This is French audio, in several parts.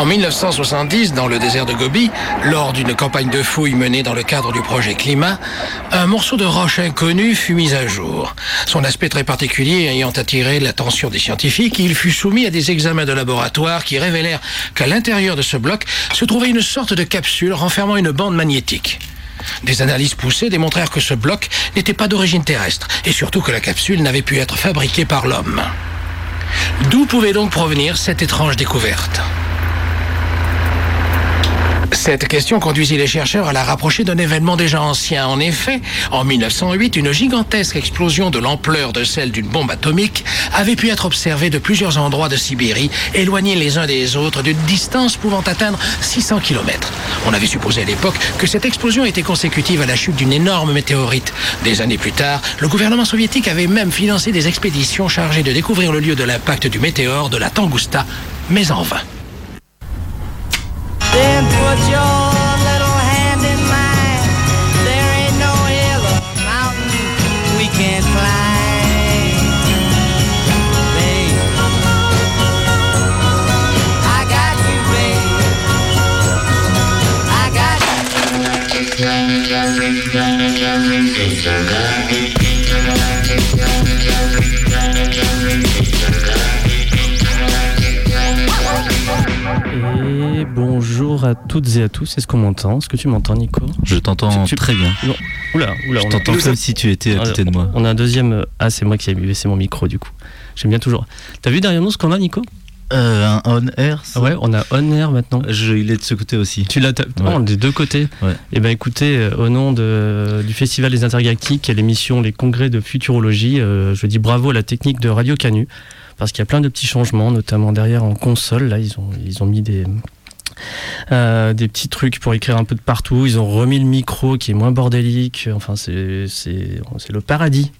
En 1970, dans le désert de Gobi, lors d'une campagne de fouilles menée dans le cadre du projet Climat, un morceau de roche inconnu fut mis à jour. Son aspect très particulier ayant attiré l'attention des scientifiques, il fut soumis à des examens de laboratoire qui révélèrent qu'à l'intérieur de ce bloc se trouvait une sorte de capsule renfermant une bande magnétique. Des analyses poussées démontrèrent que ce bloc n'était pas d'origine terrestre et surtout que la capsule n'avait pu être fabriquée par l'homme. D'où pouvait donc provenir cette étrange découverte? Cette question conduisit les chercheurs à la rapprocher d'un événement déjà ancien. En effet, en 1908, une gigantesque explosion de l'ampleur de celle d'une bombe atomique avait pu être observée de plusieurs endroits de Sibérie, éloignés les uns des autres d'une distance pouvant atteindre 600 km. On avait supposé à l'époque que cette explosion était consécutive à la chute d'une énorme météorite. Des années plus tard, le gouvernement soviétique avait même financé des expéditions chargées de découvrir le lieu de l'impact du météore de la Tangusta, mais en vain. Then put your little hand in mine. There ain't no hill or mountain we can't climb. Babe, I got you, babe. I bonjour à toutes et à tous. Est-ce qu'on m'entend? Est-ce que tu m'entends, Nico? Je t'entends très bien. Oula, oula. Je t'entends comme si tu étais à côté de moi. On a un deuxième. Ah, c'est moi qui ai baissé mon micro du coup. J'aime bien toujours. T'as vu derrière nous ce qu'on a, Nico? Euh, un on air Ouais, on a on air maintenant. Je, il est de ce côté aussi. Tu l'as ouais. des deux côtés. Ouais. Et eh ben écoutez, euh, au nom de, du Festival des Intergalactiques et l'émission Les Congrès de Futurologie, euh, je dis bravo à la technique de Radio Canu parce qu'il y a plein de petits changements, notamment derrière en console. Là, ils ont, ils ont mis des, euh, des petits trucs pour écrire un peu de partout. Ils ont remis le micro qui est moins bordélique. Enfin, c'est le paradis.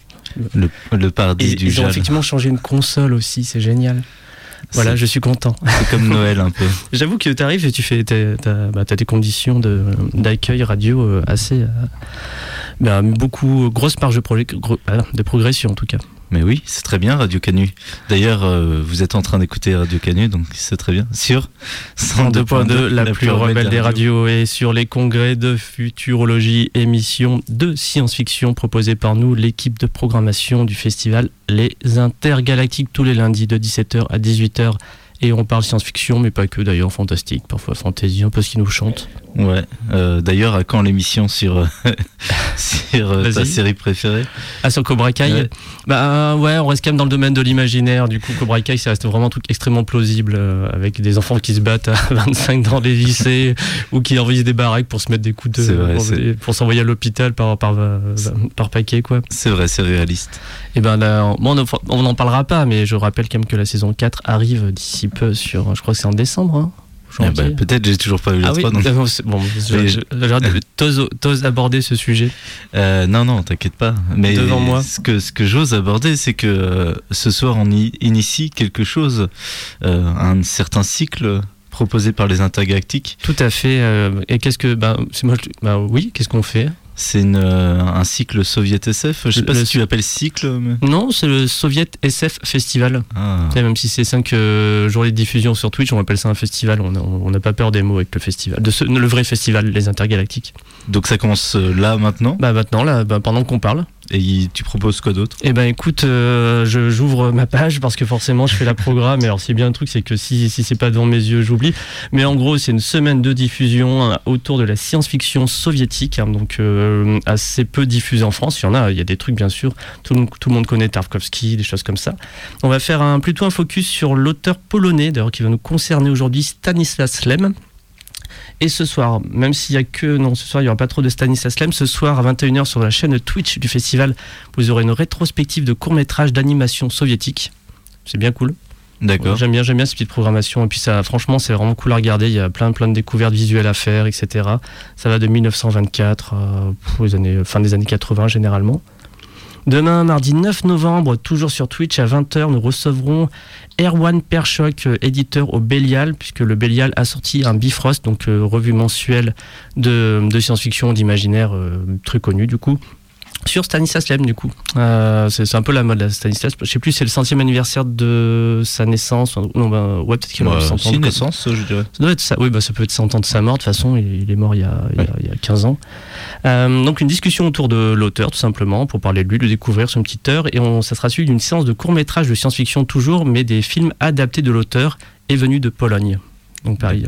Le, le paradis du Ils ont effectivement changé une console aussi, c'est génial. Voilà, je suis content. C'est comme Noël un peu. J'avoue que tu arrives et tu fais, as, bah, tes conditions d'accueil radio euh, assez, euh, bah, beaucoup grosse marge de, de progression en tout cas. Mais oui, c'est très bien Radio Canu. D'ailleurs, euh, vous êtes en train d'écouter Radio Canu, donc c'est très bien. Sur 102.2, la, la, plus rebelle des radios, et sur les congrès de futurologie, émission de science-fiction proposée par nous, l'équipe de programmation du festival Les Intergalactiques, tous les lundis de 17h à 18h et on parle science-fiction, mais pas que d'ailleurs, fantastique, parfois fantasy, un peu ce qui nous chante. Ouais, euh, d'ailleurs, à quand l'émission sur, euh, sur euh, ta série préférée? Ah, sur Cobra Kai Bah ouais, on reste quand même dans le domaine de l'imaginaire. Du coup, Cobra Kai, ça reste vraiment un truc extrêmement plausible, avec des enfants qui se battent à 25 dans les lycées ou qui envoient des baraques pour se mettre des coups de. Vrai, pour, s'envoyer à l'hôpital par, par, par, paquet, quoi. C'est vrai, c'est réaliste. Et eh ben là, on n'en parlera pas, mais je rappelle quand même que la saison 4 arrive d'ici peu sur, je crois que c'est en décembre. Hein, eh ben, peut-être, j'ai toujours pas vu la ah 3. Oui, bon, t'oses aborder ce sujet euh, Non, non, t'inquiète pas. Mais Devant moi. Ce que, ce que j'ose aborder, c'est que euh, ce soir, on y initie quelque chose, euh, un certain cycle proposé par les intergalactiques. Tout à fait. et qu'est-ce que. Ben, moi, ben, oui, qu'est-ce qu'on fait? C'est euh, un cycle Soviet SF. Je sais pas si tu l'appelles cycle. Non, c'est le Soviet SF Festival. Ah. Même si c'est 5 euh, journées de diffusion sur Twitch, on appelle ça un festival. On n'a pas peur des mots avec le festival. De le vrai festival, les intergalactiques. Donc ça commence euh, là maintenant? Bah maintenant, là, bah, pendant qu'on parle. Et tu proposes quoi d'autre? Eh ben écoute, euh, j'ouvre ma page parce que forcément je fais la programme. Alors c'est bien un truc, c'est que si, si c'est pas devant mes yeux, j'oublie. Mais en gros, c'est une semaine de diffusion hein, autour de la science-fiction soviétique, hein, donc euh, assez peu diffusée en France. Il y en a, il y a des trucs bien sûr. Tout, tout le monde connaît Tarkovsky, des choses comme ça. On va faire un, plutôt un focus sur l'auteur polonais, d'ailleurs qui va nous concerner aujourd'hui, Stanislas Lem. Et ce soir, même s'il y a que. Non, ce soir, il n'y aura pas trop de Stanislas Lem. Ce soir, à 21h, sur la chaîne Twitch du festival, vous aurez une rétrospective de courts-métrages d'animation soviétique. C'est bien cool. D'accord. J'aime bien, j'aime bien cette petite programmation. Et puis, ça, franchement, c'est vraiment cool à regarder. Il y a plein, plein de découvertes visuelles à faire, etc. Ça va de 1924 à les années, fin des années 80, généralement. Demain, mardi 9 novembre, toujours sur Twitch à 20h, nous recevrons Erwan Perchok, euh, éditeur au Bélial, puisque le Bélial a sorti un Bifrost, donc euh, revue mensuelle de, science-fiction, d'imaginaire, euh, très connu du coup. Sur Stanislas Lem du coup. Euh, c'est un peu la mode de Stanislas. Je sais plus, c'est le centième anniversaire de sa naissance. Non, bah, ouais, peut-être qu'il a 100 ans. naissance, je dirais. Ça doit être ça. Oui, bah, ça peut être 100 ans de sa mort. De toute façon, il, est mort il y a, il y a, 15 ans. Euh, donc une discussion autour de l'auteur, tout simplement, pour parler de lui, de découvrir son petit heure. Et on, ça sera suivi d'une séance de court métrage de science-fiction toujours, mais des films adaptés de l'auteur et venus de Pologne. Donc pareil.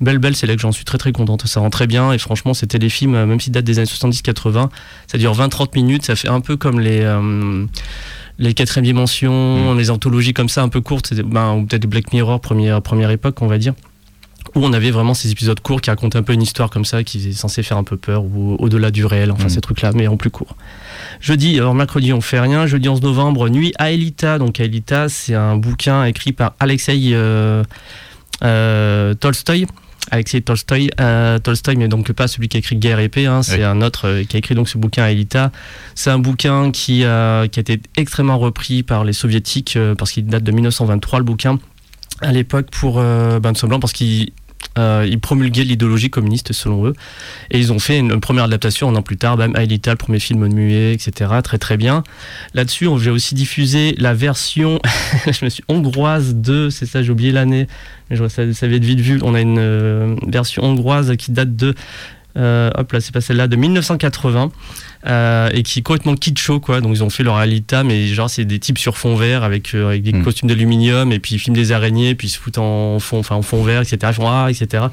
Belle Belle, c'est là que j'en suis très très contente. Ça rend très bien et franchement, c'était des films, même s'ils datent des années 70-80, ça dure 20-30 minutes. Ça fait un peu comme les. Euh, les quatrième dimensions, mm. les anthologies comme ça, un peu courtes, ben, ou peut-être Black Mirror, première, première époque, on va dire où on avait vraiment ces épisodes courts qui racontaient un peu une histoire comme ça, qui est censé faire un peu peur, ou au-delà du réel, enfin mm. ces trucs-là, mais en plus court. Jeudi, alors mercredi on fait rien, jeudi 11 novembre, Nuit à Elita. Donc Elita, c'est un bouquin écrit par Alexei euh, euh, Tolstoy. Alexei Tolstoy, euh, Tolstoy, mais donc pas celui qui a écrit Guerre et paix, hein, c'est un autre euh, qui a écrit donc ce bouquin Elita. C'est un bouquin qui, a, qui a été extrêmement repris par les soviétiques euh, parce qu'il date de 1923 le bouquin à l'époque pour euh, ben, tout parce qu'il euh, ils promulguaient l'idéologie communiste selon eux. Et ils ont fait une, première adaptation un an plus tard, même Aelita, premier film muet, etc. Très très bien. Là-dessus, j'ai aussi diffusé la version, hongroise de, c'est ça, j'ai oublié l'année, mais je ça, ça vite vu. On a une euh, version hongroise qui date de euh, hop là, c'est pas celle-là, de 1980, euh, et qui est complètement kitscho, quoi. Donc ils ont fait leur Alita, mais genre c'est des types sur fond vert avec, euh, avec des hmm. costumes d'aluminium, et puis ils filment des araignées, puis ils se foutent en fond, enfin en fond vert, etc. Ils font ah, etc.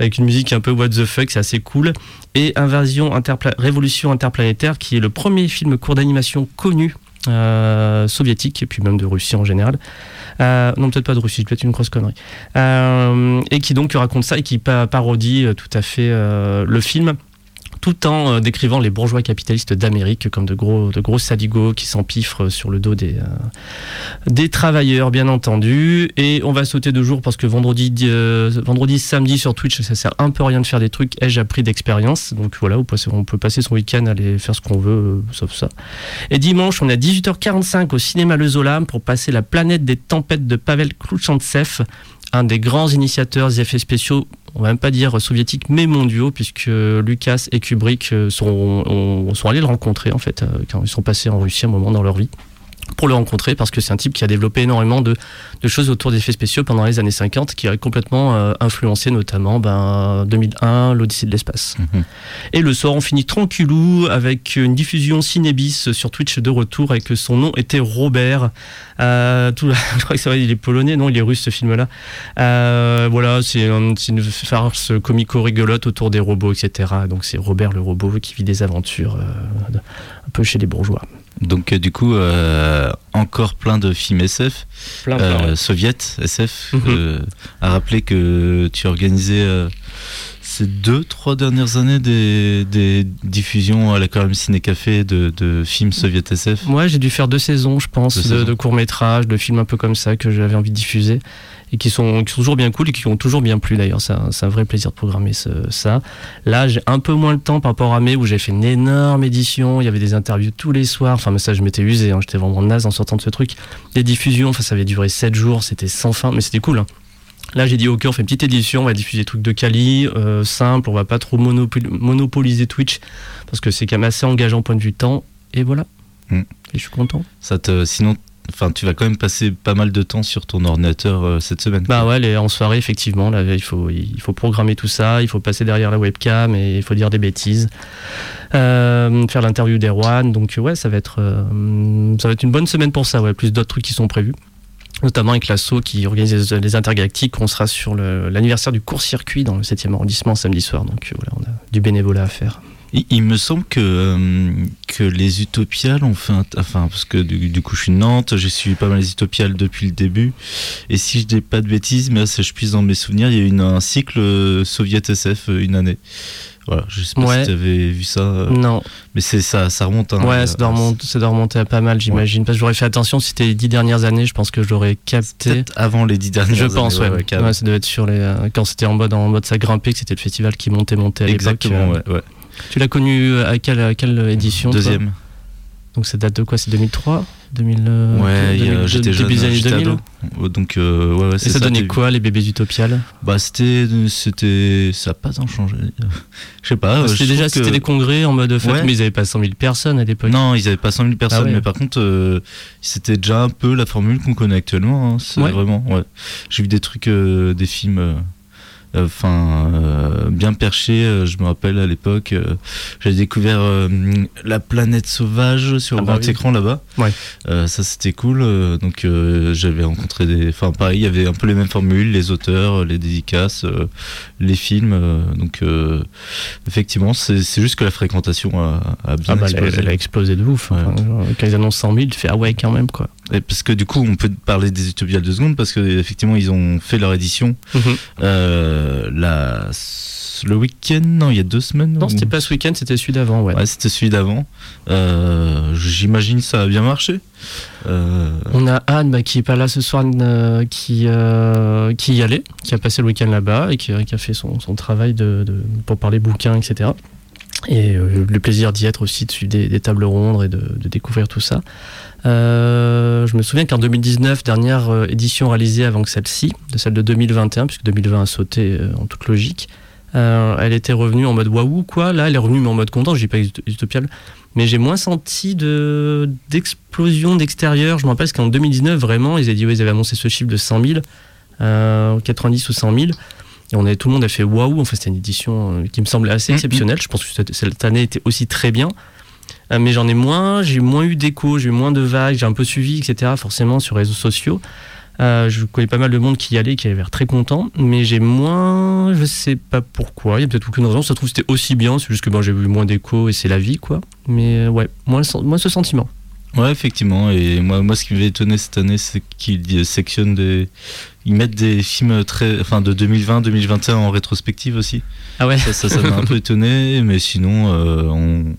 Avec une musique un peu what the fuck, c'est assez cool. Et Invasion Révolution interplanétaire, qui est le premier film court d'animation connu soviétique, et puis même de Russie en général. Euh, non, peut-être pas de Russie, peut-être une grosse connerie. Euh, et qui donc raconte ça et qui parodie euh, tout à fait le film tout en euh, décrivant les bourgeois capitalistes d'Amérique comme de gros, de qui s'empiffrent sur le dos des, euh, des travailleurs, bien entendu. Et on va sauter deux jours parce que vendredi, euh, vendredi, samedi sur Twitch, ça sert un peu rien de faire des trucs. Ai-je appris d'expérience Donc voilà, on peut passer son week-end à aller faire ce qu'on veut, sauf ça. Et dimanche, on est à 18h45 au cinéma Le Zola pour passer la planète des tempêtes de Pavel Klouchantsev un des grands initiateurs des effets spéciaux, on va même pas dire soviétiques, mais mondiaux, puisque Lucas et Kubrick euh, sont, sont allés le rencontrer en fait, euh, quand ils sont passés en Russie un moment dans leur vie pour le rencontrer parce que c'est un type qui a développé énormément de, choses autour des effets spéciaux pendant les années 50 qui a complètement euh, influencé notamment ben, 2001, l'Odyssée de l'espace. Mhm. Et le soir, on finit tranquillou avec une diffusion Cinébis sur Twitch de retour et que son nom était Robert. Euh, tout, je crois que c'est vrai, il est polonais, non, il est russe ce film-là. Euh, voilà, c'est une farce comico-rigolote autour des robots, etc. Donc c'est Robert le robot qui vit des aventures un peu chez les bourgeois. Donc euh, du coup, euh, encore plein de films SF, plein, euh, SF. Mhm. à rappeler que tu organisais ces deux, trois dernières années des, diffusions à l'Aquarium Ciné Café de, de, films soviétiques SF. Moi, j'ai dû faire deux saisons, je pense, de, de courts métrages, de films un peu comme ça que j'avais envie de diffuser et qui sont, qui sont toujours bien cool et qui ont toujours bien plu d'ailleurs. C'est un, un, vrai plaisir de programmer ça. Là, j'ai un peu moins le temps par rapport à mai où j'ai fait une énorme édition. Il y avait des interviews tous les soirs. Enfin, mais ça, je m'étais usé. Hein. J'étais vraiment naze en sortant de ce truc. Des diffusions, enfin, ça avait duré 7 jours. C'était sans fin, mais c'était cool. Hein. Là, j'ai dit, ok, on fait une petite édition, on va diffuser des trucs de quali, euh, simple, on va pas trop monopoliser Twitch, parce que c'est quand même assez engageant point de vue temps, et voilà. Mm. Et je suis content. Ça te, sinon, Enfin, tu vas quand même passer pas mal de temps sur ton ordinateur euh, cette semaine. Bah ouais, en soirée, effectivement, là, il, faut, il faut programmer tout ça, il faut passer derrière la webcam et il faut dire des bêtises. Euh, faire l'interview d'Erwan, donc ouais, ça va, être, euh, ça va être une bonne semaine pour ça, ouais, plus d'autres trucs qui sont prévus. Notamment avec l'assaut qui organise les intergalactiques, on sera sur l'anniversaire du court-circuit dans le 7e arrondissement samedi soir, donc voilà, on a du bénévolat à faire. Il, me semble que, euh, que les Utopiales ont fait un, enfin parce que du, coup je suis de Nantes, j'ai suivi pas mal les Utopiales depuis le début et si je dis pas de bêtises mais si je puisse dans mes souvenirs, il y a eu un cycle euh, soviet SF euh, une année. Voilà, je sais pas si tu avais vu ça. non. Mais c'est ça, ça remonte. Hein, ouais, ça doit, remonter, à pas mal, j'imagine. Parce que j'aurais fait attention si c'était les dix dernières années, je pense que j'aurais capté. Avant les dix dernières années. Je pense, ouais. ouais, ça devait être sur les. quand c'était en mode, en mode ça grimpait, que c'était le festival qui montait, montait à l'époque. Exactement, ouais. Tu l'as connu à quelle, quelle édition Deuxième. Donc ça date de quoi? C'est 2003 2000, euh, Ouais, il y a- 2000, j'étais début des jeune, années j'étais 2000. ado. Ouais, Donc, euh, ouais, ouais, Et ça, donnait quoi les bébés utopiales? Bah, c'était, c'était, ça a pas tant changé. Je sais pas. euh, C'était déjà que- c'était des congrès en mode fête, Ouais. mais ils avaient pas 100 000 personnes à l'époque. Non, ils avaient pas 100 000 personnes, Ah ouais. mais par contre, euh, c'était déjà un peu la formule qu'on connaît actuellement. hein, c'est vraiment, ouais. J'ai vu des trucs, euh, des films, euh, enfin, euh, bien perchés. euh, je me rappelle à l'époque, euh, j'avais découvert euh, La planète sauvage sur Ah bah grand oui. écran là-bas. Ouais. Euh, ça, c'était cool. euh, donc, euh, j'avais rencontré des, enfin, pareil, il y avait un peu les mêmes formules, les auteurs, les dédicaces, euh, les films. euh, donc, euh, effectivement, c'est juste que la fréquentation a, a bien Ah bah, explosé. elle a explosé de ouf. Ouais. Enfin, genre, quand ils annoncent 100 000, tu fais ah ouais, quand même quoi. Et parce que du coup, on peut parler des Utopiales deux secondes parce que effectivement, ils ont fait leur édition Mhm. Euh, la, le week-end, non, il y a deux semaines. Non, c'était pas ce week-end, c'était celui d'avant, ouais. Ouais, c'était celui d'avant. Euh, J'imagine ça a bien marché. Euh, On a Anne bah, qui est pas là ce soir, euh, qui, qui y allait, qui a passé le week-end là-bas et qui, qui a fait son, son travail de, de- pour parler bouquins, etc. Et le plaisir d'y être aussi, de suivre des, des tables rondes et de, de découvrir tout ça. Euh, je me souviens qu'en 2019, dernière euh, édition réalisée avant que celle-ci, de celle de 2021, puisque 2020 a sauté euh, en toute logique, elle était revenue en mode waouh, quoi. Là, elle est revenue mais en mode content, je dis pas ut- utopial, mais j'ai moins senti de d'explosion d'extérieur. Je me rappelle parce qu'en 2019, vraiment, ils avaient dit, ouais, ils avaient annoncé ce chiffre de 100 000, euh, 90 ou 100 000. Et on tout le monde a fait waouh. Enfin, c'était une édition qui me semblait assez Mhm. exceptionnelle. Je pense que cette, cette année était aussi très bien. Euh, mais j'en ai moins, j'ai moins eu d'écho, j'ai eu moins de vagues, j'ai un peu suivi, etc. Forcément sur les réseaux sociaux. Euh, je connais pas mal de monde qui y allait, qui avait l'air très content, mais j'ai moins, je sais pas pourquoi, il y a peut-être aucune raison, ça se trouve c'était aussi bien, c'est juste que bon, j'ai eu moins d'écho et c'est la vie, quoi. Mais euh, ouais, moins, moins ce sentiment. Ouais, effectivement. Et moi, moi, ce qui m'avait étonné cette année, c'est qu'ils sectionnent des. Ils mettent des films très, enfin, de 2020-2021 en rétrospective aussi. Ah ouais Ça, ça, ça m'a un peu étonné, mais sinon, euh, on-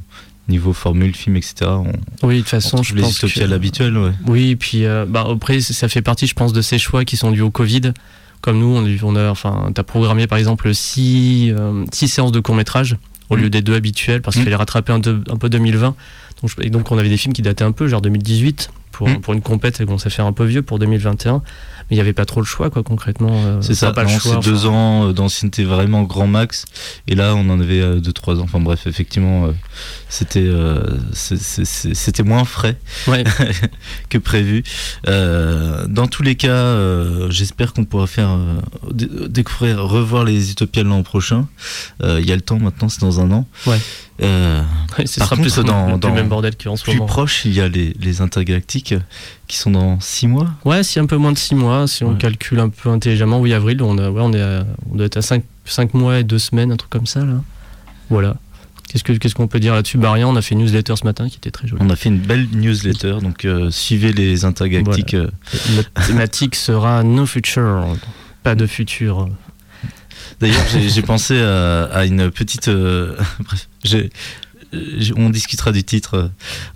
niveau formule, film, etc., on, Oui, de toute on façon, je les pense que- habituelles, ouais. Oui, puis euh, bah, après, ça fait partie, je pense, de ces choix qui sont dus au Covid. Comme nous, on, a- on a, enfin, t'as programmé par exemple six, euh, six séances de court métrage au Mm. lieu des deux habituels parce qu'il fallait rattraper un peu 2020. Donc, et donc on avait des films qui dataient un peu, genre 2018 pour, Mm. pour une compète, ça commençait à faire un peu vieux pour 2021. Mais il n'y avait pas trop le choix, quoi, concrètement. euh, C'est ça, pas non, le choix. deux enfin. ans euh, d'ancienneté vraiment grand max, et là on en avait euh, deux trois ans. Enfin bref, effectivement, euh, c'était euh, moins frais Ouais. que prévu. Euh, dans tous les cas, euh, j'espère qu'on pourra faire euh, dé- découvrir, revoir les Utopiales l'an prochain. Euh, Il y a le temps maintenant, c'est dans un an. Ouais. Euh, ce sera contre, plus dans- le, même bordel qu'en ce plus moment. proche, il y a les, les intergalactiques euh, qui sont dans six mois. Ouais, si un peu moins de 6 mois, si on Ouais. calcule un peu intelligemment, oui, avril, on, a, ouais, on, est à- on doit être à 5, mois et 2 semaines, un truc comme ça, là. Voilà. Qu'est-ce que- qu'est-ce qu'on peut dire là-dessus? Bah rien, on a fait une newsletter ce matin qui était très jolie. On a fait une belle newsletter, donc euh, suivez les intergalactiques. euh, Notre thématique sera No Future, pas de futur. D'ailleurs, j'ai j'ai pensé à, à une petite. euh, bref, on discutera du titre euh,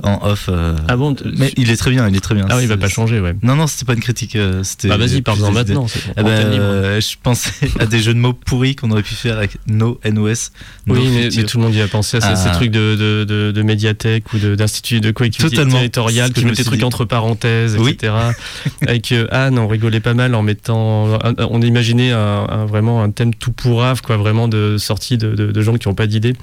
en off. euh, Ah bon mais il est très bien, il est très bien. Ah oui, il va pas changer, ouais. Non, non, c'était pas une critique. euh, c'était Bah vas-y, parle-en maintenant. antenne libre. euh, je pensais à des jeux de mots pourris qu'on aurait pu faire avec No NOS. No Oui, mais, tout le monde y a pensé à ces, Ah. ces trucs de, de, de, de médiathèque ou d'institut de, collectivité territoriale qui mettent des trucs dit. entre parenthèses, Oui. etc. Avec euh, Anne, on rigolait pas mal en mettant. on imaginait un, un- vraiment un thème tout pourrave, quoi, vraiment de sortie de, de, de gens qui n'ont pas d'idée.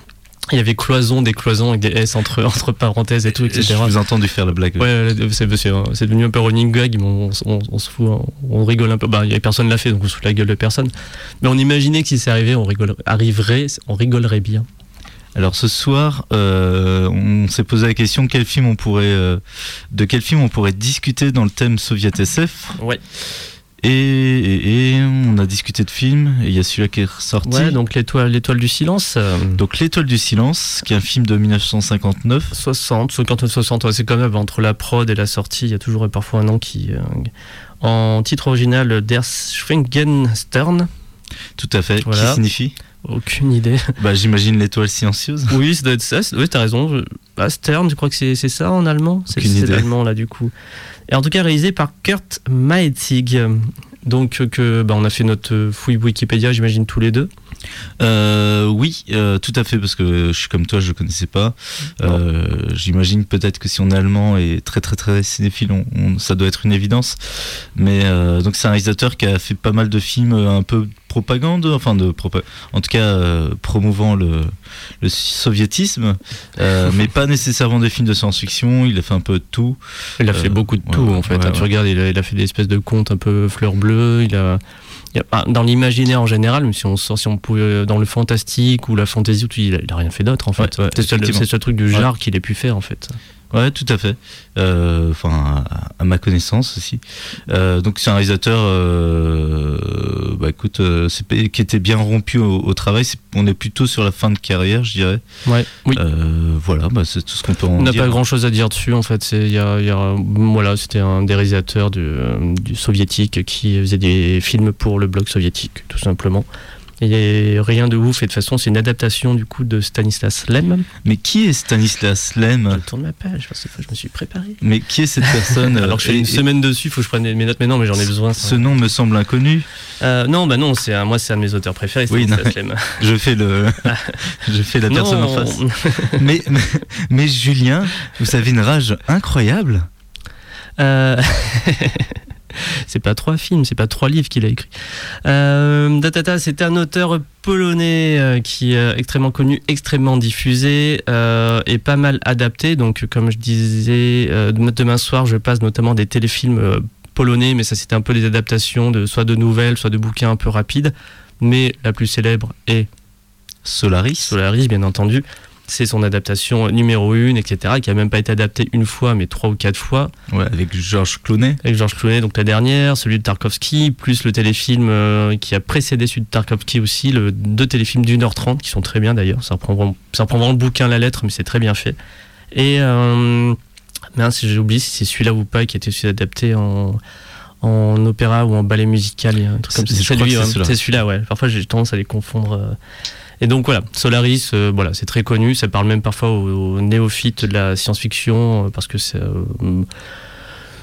Il y avait cloison, des cloisons avec des S entre, entre parenthèses et tout, etc. Je vous ai entendu faire la blague. Ouais, c'est c'est- c'est devenu un peu running gag, mais on, on- on se fout, on, on rigole un peu. Bah, il y a personne l'a fait, donc on se fout la gueule de personne. Mais on imaginait que si c'est arrivé, on rigolerait, arriverait, on rigolerait bien. Alors ce soir, euh, on s'est posé la question quel film on pourrait, euh, de quel film on pourrait discuter dans le thème Soviet SF. Ouais. Et, et- et on a discuté de films. Et il y a celui-là qui est ressorti. Ouais, donc l'étoile, l'étoile du silence. euh, Donc L'étoile du silence, qui est un film de 1959. 60, 59, 60, ouais, c'est quand même entre la prod et la sortie, il y a toujours parfois un an qui. euh, en titre original, Der Schwingenstern, Tout à fait. Voilà. Qui signifie? Aucune idée. Bah j'imagine l'étoile silencieuse. oui, ça doit être ça, oui, t'as raison. je- Ah, Stern, je crois que c'est c'est ça en allemand? C'est c'est l'allemand là du coup. Et en tout cas réalisé par Kurt Maetzig. donc que bah, on a fait notre fouille Wikipédia, j'imagine tous les deux. Euh, oui, euh, tout à fait, parce que je suis comme toi, je ne connaissais pas. Euh, j'imagine peut-être que si on est allemand et très très très cinéphile, on, ça doit être une évidence. Mais donc c'est un réalisateur qui a fait pas mal de films un peu propagande, enfin de en tout cas promouvant le, soviétisme, mais pas nécessairement des films de science-fiction. Il a fait un peu de tout. Il a fait beaucoup de tout en fait. tu regardes, il a, il a, fait des espèces de contes un peu fleurs bleues. Il a dans l'imaginaire en général, même si on sort, si on pouvait euh, dans le fantastique ou la fantasy, il a, rien fait d'autre en fait. c'est ce truc du genre qu'il ait pu faire en fait. Ouais, tout à fait. Euh, enfin, à, ma connaissance aussi. Euh, donc c'est un réalisateur, euh, bah écoute, qui était bien rompu au, travail. on est plutôt sur la fin de carrière, je dirais. Ouais. Oui. voilà, bah, c'est tout ce qu'on peut en dire. On n'a pas grand chose à dire dessus en fait. C'est, y a, y a, voilà, c'était un des réalisateurs du, du soviétique qui faisait des films pour le bloc soviétique, tout simplement. Il a rien de ouf et de toute façon c'est une adaptation du coup de Stanislas Lem. Mais qui est Stanislas Lem? Je tourne ma page parce que je me suis préparé. Mais qui est cette personne Alors je fais une semaine dessus, il faut que je prenne mes notes, mais non, mais j'en ai besoin. Ce nom me semble inconnu. Euh, non, bah non, c'est moi c'est un de mes auteurs préférés. Oui, Lem. je fais le, je fais la personne en face. mais, mais, mais Julien, vous avez une rage incroyable. Euh... c'est pas trois films, c'est pas trois livres qu'il a écrit. Euh, Datata, c'est un auteur polonais euh, qui est extrêmement connu, extrêmement diffusé euh, et pas mal adapté. Donc, comme je disais, demain soir, je passe notamment des téléfilms polonais, mais ça c'était un peu des adaptations de soit de nouvelles, soit de bouquins un peu rapides. Mais la plus célèbre est Solaris. Solaris, bien entendu c'est son adaptation numéro 1, etc., qui a même pas été adaptée une fois, mais trois ou quatre fois. Ouais, avec Georges Clooney. Avec Georges Clooney, donc la dernière, celui de Tarkovsky, plus le téléfilm euh, qui a précédé celui de Tarkovsky aussi, le, deux téléfilms d'une heure trente, qui sont très bien d'ailleurs. Ça reprend, vraiment, ça reprend vraiment le bouquin, la lettre, mais c'est très bien fait. Et, euh, mince, j'ai oublié si c'est celui-là ou pas qui a été aussi adapté en en opéra ou en ballet musical, un truc comme ça. C'est celui-là, celui ouais. Parfois j'ai tendance à les confondre. Et donc voilà, Solaris, euh, voilà, c'est très connu. Ça parle même parfois aux, néophytes de la science-fiction euh, parce que c'est euh,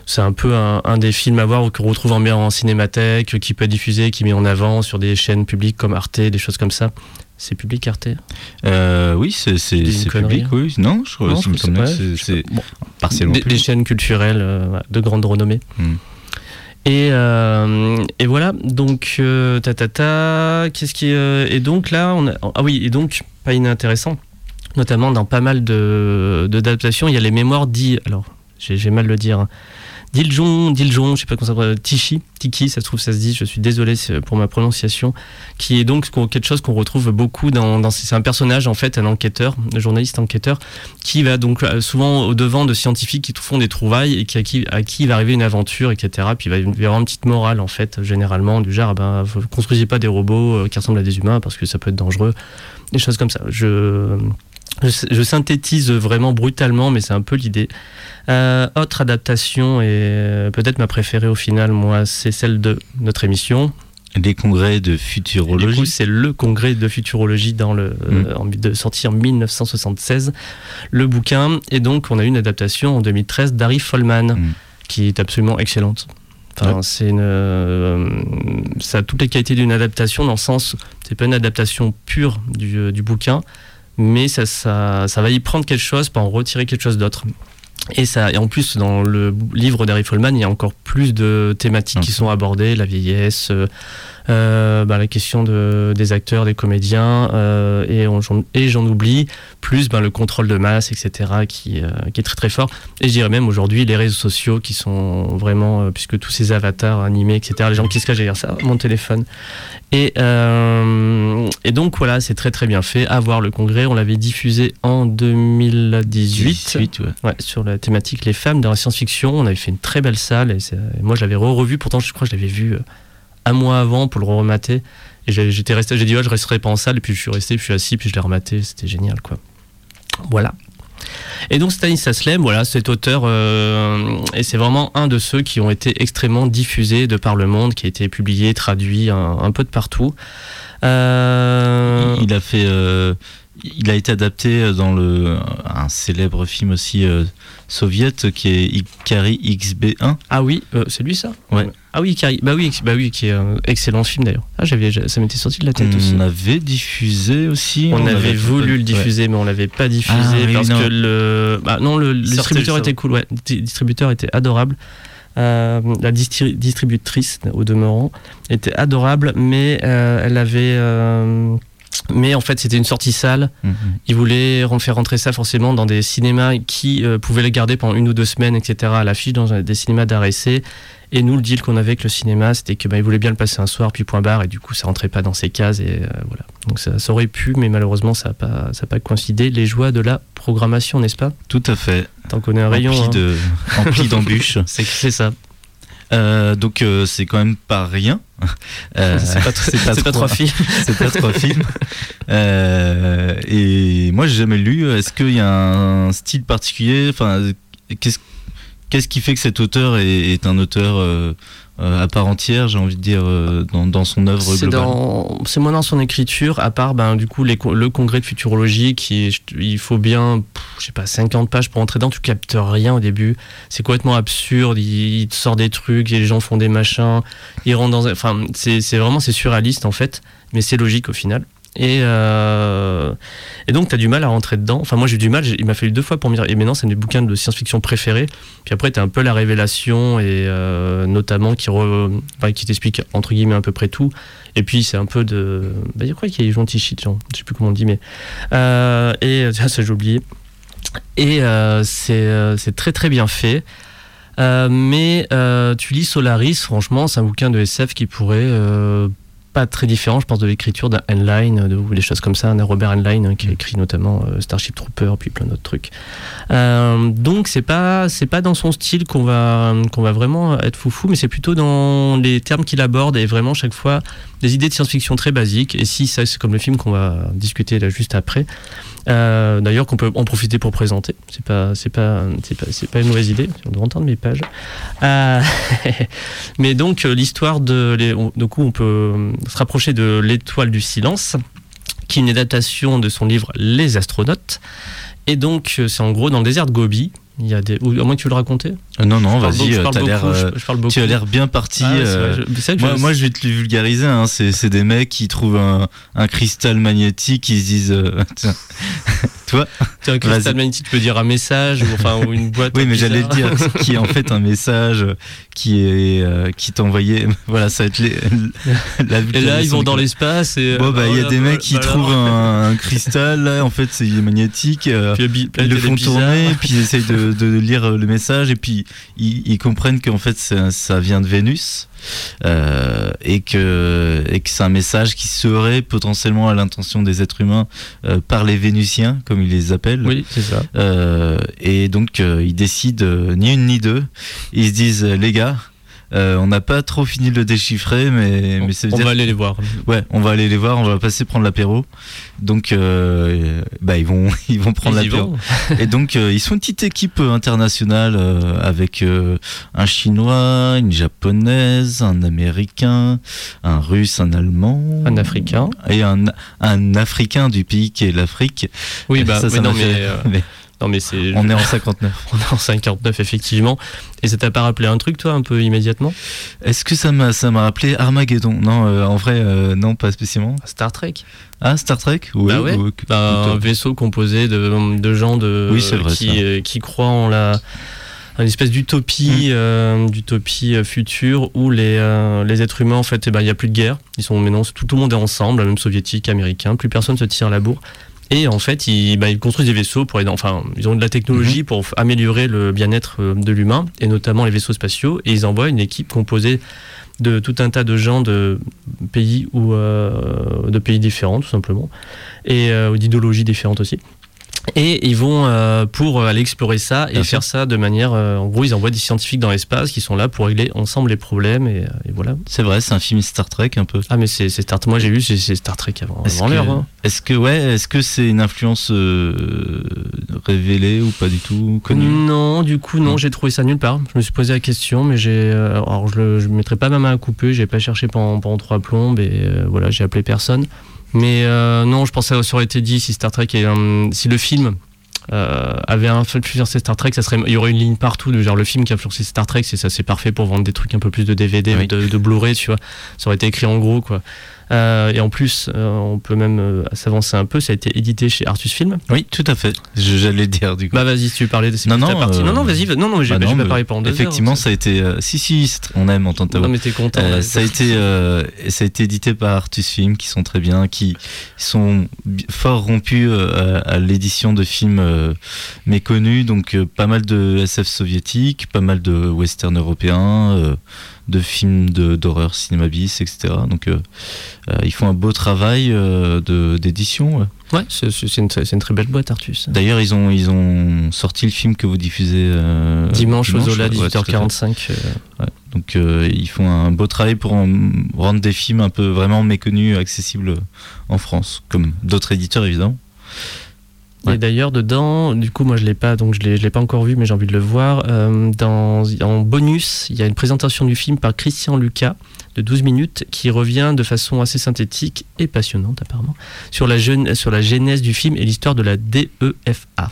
c'est un peu un, des films à voir qu'on retrouve en, en cinémathèque, qui peut être diffusé, qui met en avant sur des chaînes publiques comme Arte, des choses comme ça. C'est public Arte? Oui, c'est public, hein. oui. Non, je crois que c'est des, des, chaînes culturelles de grande renommée. Hmm. Et, euh, et, voilà, donc euh, ta ta ta, qu'est-ce qui euh, et donc là on a, ah oui et donc pas inintéressant, notamment dans pas mal de d'adaptations, il y a les mémoires dits alors j'ai mal le dire, hein, Diljon, Diljon, je sais pas comment ça s'appelle, Tichi, Tiki, ça se trouve, ça se dit, je suis désolé pour ma prononciation, qui est donc quelque chose qu'on retrouve beaucoup dans, c'est un personnage en fait, un enquêteur, un journaliste enquêteur, qui va donc euh, souvent au devant de scientifiques qui font des trouvailles et à, qui, à va arriver une aventure, etc. Puis il va y avoir une petite morale en fait, généralement, du genre, ah ben, construisez pas des robots euh, qui ressemblent à des humains parce que ça peut être dangereux, des choses comme ça. Je, je, synthétise vraiment brutalement, mais c'est un peu l'idée. Euh, autre adaptation, et euh, peut-être ma préférée au final, moi, c'est celle de notre émission. Les congrès de futurologie. c'est le congrès de futurologie dans le, mm. euh, de sorti en 1976, le bouquin. Et donc, on a eu une adaptation en 2013 d'Harry Follman, mm. qui est absolument excellente. Enfin, c'est une, ça a toutes les qualités d'une adaptation dans le sens, c'est pas une adaptation pure du, du bouquin, mais ça, ça, ça va y prendre quelque chose pour en retirer quelque chose d'autre. Et, ça, et en plus, dans le livre d'Harry Follman, il y a encore plus de thématiques qui sont abordées, la vieillesse, euh, bah, la question de, des acteurs, des comédiens, euh, et, et j'en oublie, plus ben, le contrôle de masse, etc., qui, euh, qui, est très très fort. Et je dirais même aujourd'hui les réseaux sociaux qui sont vraiment, puisque tous ces avatars animés, etc., les gens qui se cachent derrière ça, mon téléphone. Et, et donc voilà, c'est très très bien fait. À voir le congrès, on l'avait diffusé en 2018 ouais. sur la thématique les femmes dans la science-fiction. On avait fait une très belle salle et, moi je l'avais re-revu, pourtant je crois que je l'avais vu un mois avant pour le remater. Et j'étais resté, j'ai dit, ouais, je resterai pas en salle. Et puis je suis resté, puis je suis assis, puis je l'ai rematé. C'était génial, quoi. Voilà. Et donc Stanislas Lem, voilà, cet auteur, euh, et c'est vraiment un de ceux qui ont été extrêmement diffusés de par le monde, qui a été publié, traduit un, peu de partout. Euh, il a fait, euh, il a été adapté dans le, un célèbre film aussi soviète qui est Ikari XB1. Ah oui, euh, c'est lui ça? Ouais. Ah oui, Ikari, bah oui, bah oui, qui est un excellent film d'ailleurs. Ah, j'avais, ça m'était sorti de la tête aussi. On avait diffusé aussi. On, avait, voulu le diffuser, mais on l'avait pas diffusé Ah, oui, parce non. que le, bah non, le, distributeur était cool. Ouais, le distributeur était adorable. Euh, la distri- distributrice, au demeurant, était adorable, mais euh, elle avait. Mais en fait, c'était une sortie salle. Mhm. Ils voulaient faire rentrer ça forcément dans des cinémas qui euh, pouvaient le garder pendant une ou deux semaines, etc. à l'affiche dans des cinémas essai. Et nous, le deal qu'on avait avec le cinéma, c'était que bah, ils voulaient bien le passer un soir, puis point barre, et du coup, ça rentrait pas dans ces cases. Et euh, voilà. Donc ça, ça aurait pu, mais malheureusement, ça n'a pas, ça a pas coïncidé. Les joies de la programmation, n'est-ce pas? Tout à fait. T'en connais un rayon. Empli hein. de, d'embûches. C'est ça. Euh, donc euh, c'est quand même pas rien. Euh, c'est pas, pas pas trois- trois films. c'est pas trois films. Euh, et moi, j'ai jamais lu. Est-ce qu'il y a un style particulier? Enfin, qu'est-ce qu'est-ce qui fait que cet auteur est, est un auteur euh, euh, à part entière, j'ai envie de dire, euh, dans, dans son œuvre C'est globale? c'est moins dans son écriture, à part ben du coup les, le congrès de futurologie qui, est- il faut bien, pff, je sais pas, 50 pages pour entrer dedans, tu captes rien au début. C'est complètement absurde. Il, il te sort des trucs, et les gens font des machins, ils rentrent dans, enfin c'est, c'est vraiment c'est surréaliste en fait, mais c'est logique au final. Et, euh, et donc, tu as du mal à rentrer dedans. Enfin, moi, j'ai eu du mal. Il m'a fallu deux fois pour me dire. Et maintenant, c'est un des bouquins de science-fiction préférés. Puis après, tu as un peu la révélation, et euh, notamment qui, qui t'explique, entre guillemets, à peu près tout. Et puis, c'est un peu de. Bah, qu'il y a gentil shit, genre. Je sais plus comment on dit, mais. Euh, et ça, j'ai oublié. Et c'est très, très bien fait. Mais tu lis Solaris, franchement, c'est un bouquin de SF qui pourrait. Pas très différent, je pense, de l'écriture d'un Heinlein, de, ou des choses comme ça, d'un Robert Heinlein hein, qui a écrit notamment euh, Starship Trooper, puis plein d'autres trucs. Euh, donc c'est pas c'est pas dans son style qu'on va qu'on va vraiment être foufou, mais c'est plutôt dans les termes qu'il aborde et vraiment chaque fois des idées de science-fiction très basiques. Et si ça c'est comme le film qu'on va discuter là juste après. Euh, D'ailleurs qu'on peut en profiter pour présenter. C'est pas c'est pas c'est pas pas une mauvaise idée. On doit entendre mes pages. Euh, mais donc euh, l'histoire de les, on, du coup on peut se rapprocher de l'étoile du silence qui est une adaptation de son livre Les astronautes. Et donc, c'est en gros dans le désert de Gobi. Il y a des. Ou à moins que tu veux le raconter Euh, Non, non, vas-y, euh, euh, tu as l'air bien parti. Ah euh, vrai, Moi, je- moi, je vais te le vulgariser. Hein. C'est, des mecs qui trouvent un, un cristal magnétique, qui se disent. euh. C'est un cristal magnétique, tu peux dire un message ou, enfin, ou une boîte. oui, mais j'allais le dire, qui est en fait un message qui est euh, qui t'envoyait. Voilà, ça va être les, la Et là, ils vont dans l'espace et. Bon, bah, il y a oh, des là, mecs qui bah, trouvent un, un cristal. Là, en fait, c'est magnétique. euh, Puis ils le font tourner, puis ils essayent de, de lire le message, et puis ils, ils comprennent qu'en fait ça vient de Vénus, euh, et que, et que c'est un message qui serait potentiellement à l'intention des êtres humains euh, par les Vénusiens, comme ils les appellent. Oui, c'est ça. Euh, et donc euh, ils décident euh, ni une ni deux. Ils se disent euh, les gars, euh, on n'a pas trop fini de le déchiffrer, mais, mais ça veut on dire va aller les voir. Ouais, on va aller les voir, on va passer prendre l'apéro. Donc, euh, bah, ils vont, ils vont prendre l'apéro. Et donc, euh, ils sont une petite équipe euh, internationale euh, avec euh, un Chinois, une Japonaise, un Américain, un Russe, un Allemand, Un Africain. et un, un Africain du pays qui est l'Afrique. Oui, bah, Ça, ça oui, non, m'a fait- mais, euh, mais non, mais c'est. on est en 59. on est en 59, effectivement. Et ça t'a pas rappelé un truc, toi, un peu immédiatement? Est-ce que ça m'a, ça m'a rappelé Armageddon? Non, euh, en vrai, euh, non, pas spécialement. Star Trek? Ah, Star Trek Oui. Bah ouais. ou- Bah, un vaisseau composé de, de gens de, Oui, c'est vrai, qui, euh, qui croient en la une espèce Mm. d'utopie euh, d'utopie euh, future où les, euh, les êtres humains en fait eh ben, il n'y a plus de guerre ils sont maintenant tout, tout le monde est ensemble même soviétique américain plus personne se tire la bourre et en fait ils, bah, ils construisent des vaisseaux pour aider- enfin ils ont de la technologie Mm-hmm. pour améliorer le bien-être euh, de l'humain et notamment les vaisseaux spatiaux et ils envoient une équipe composée de tout un tas de gens de pays ou euh, de pays différents tout simplement et euh, d'idéologies différentes aussi. Et ils vont euh, pour aller explorer ça et Bien faire ça de manière. euh, en gros, ils envoient des scientifiques dans l'espace qui sont là pour régler ensemble les problèmes et, euh, et voilà. C'est vrai, c'est un film Star Trek un peu. Ah mais c'est Star. Moi j'ai lu c'est Star Trek avant, Est-ce que, l'heure. hein. est-ce que ouais, est-ce que c'est une influence euh, révélée ou pas du tout connue? Non, du coup non, j'ai trouvé ça nulle part. Je me suis posé la question, mais j'ai. euh, alors je ne mettrai pas ma main à couper. J'ai pas cherché pendant, pendant trois plombes et euh, voilà, j'ai appelé personne. Mais euh, non, je pensais que ça aurait été dit si Star Trek, et, si le film euh, avait influencé Star Trek, ça serait, il y aurait une ligne partout de genre le film qui a influencé Star Trek, c'est ça, c'est parfait pour vendre des trucs un peu plus de DVD, de, de Blu-ray, tu vois. Ça aurait été écrit en gros, quoi. Euh, et en plus, euh, on peut même euh, s'avancer un peu. Ça a été édité chez Artus Film. Oui, tout à fait. J'allais dire du coup. Bah vas-y, si tu parlais de non, non, partie. non, non, vas-y. Non, non, j'ai bah pas parlé pendant deux Effectivement, ça a été. si, si, on aime entendre ta voix. Non, mais t'es content. ça a été, ça a été édité par Artus Film, qui sont très bien, qui sont fort rompus à, l'édition de films méconnus. Donc, pas mal de SF soviétiques, pas mal de western européens de films d'horreur, cinéma bis, etc. Donc euh, euh, ils font un beau travail euh, d'édition. Ouais, c'est une, une, très belle boîte, Artus. D'ailleurs, ils ont, ils ont sorti le film que vous diffusez dimanche, aux Zola, 18h45. donc, ils font un beau travail pour rendre des films un peu vraiment méconnus accessibles en France, comme d'autres éditeurs évidemment. Et d'ailleurs, dedans, du coup, moi je l'ai pas, donc je l'ai, l'ai pas encore vu, mais j'ai envie de le voir. Euh, dans, en bonus, il y a une présentation du film par Christian Lucas de 12 minutes qui revient de façon assez synthétique et passionnante apparemment sur la, jeune, sur la genèse du film et l'histoire de la DEFA.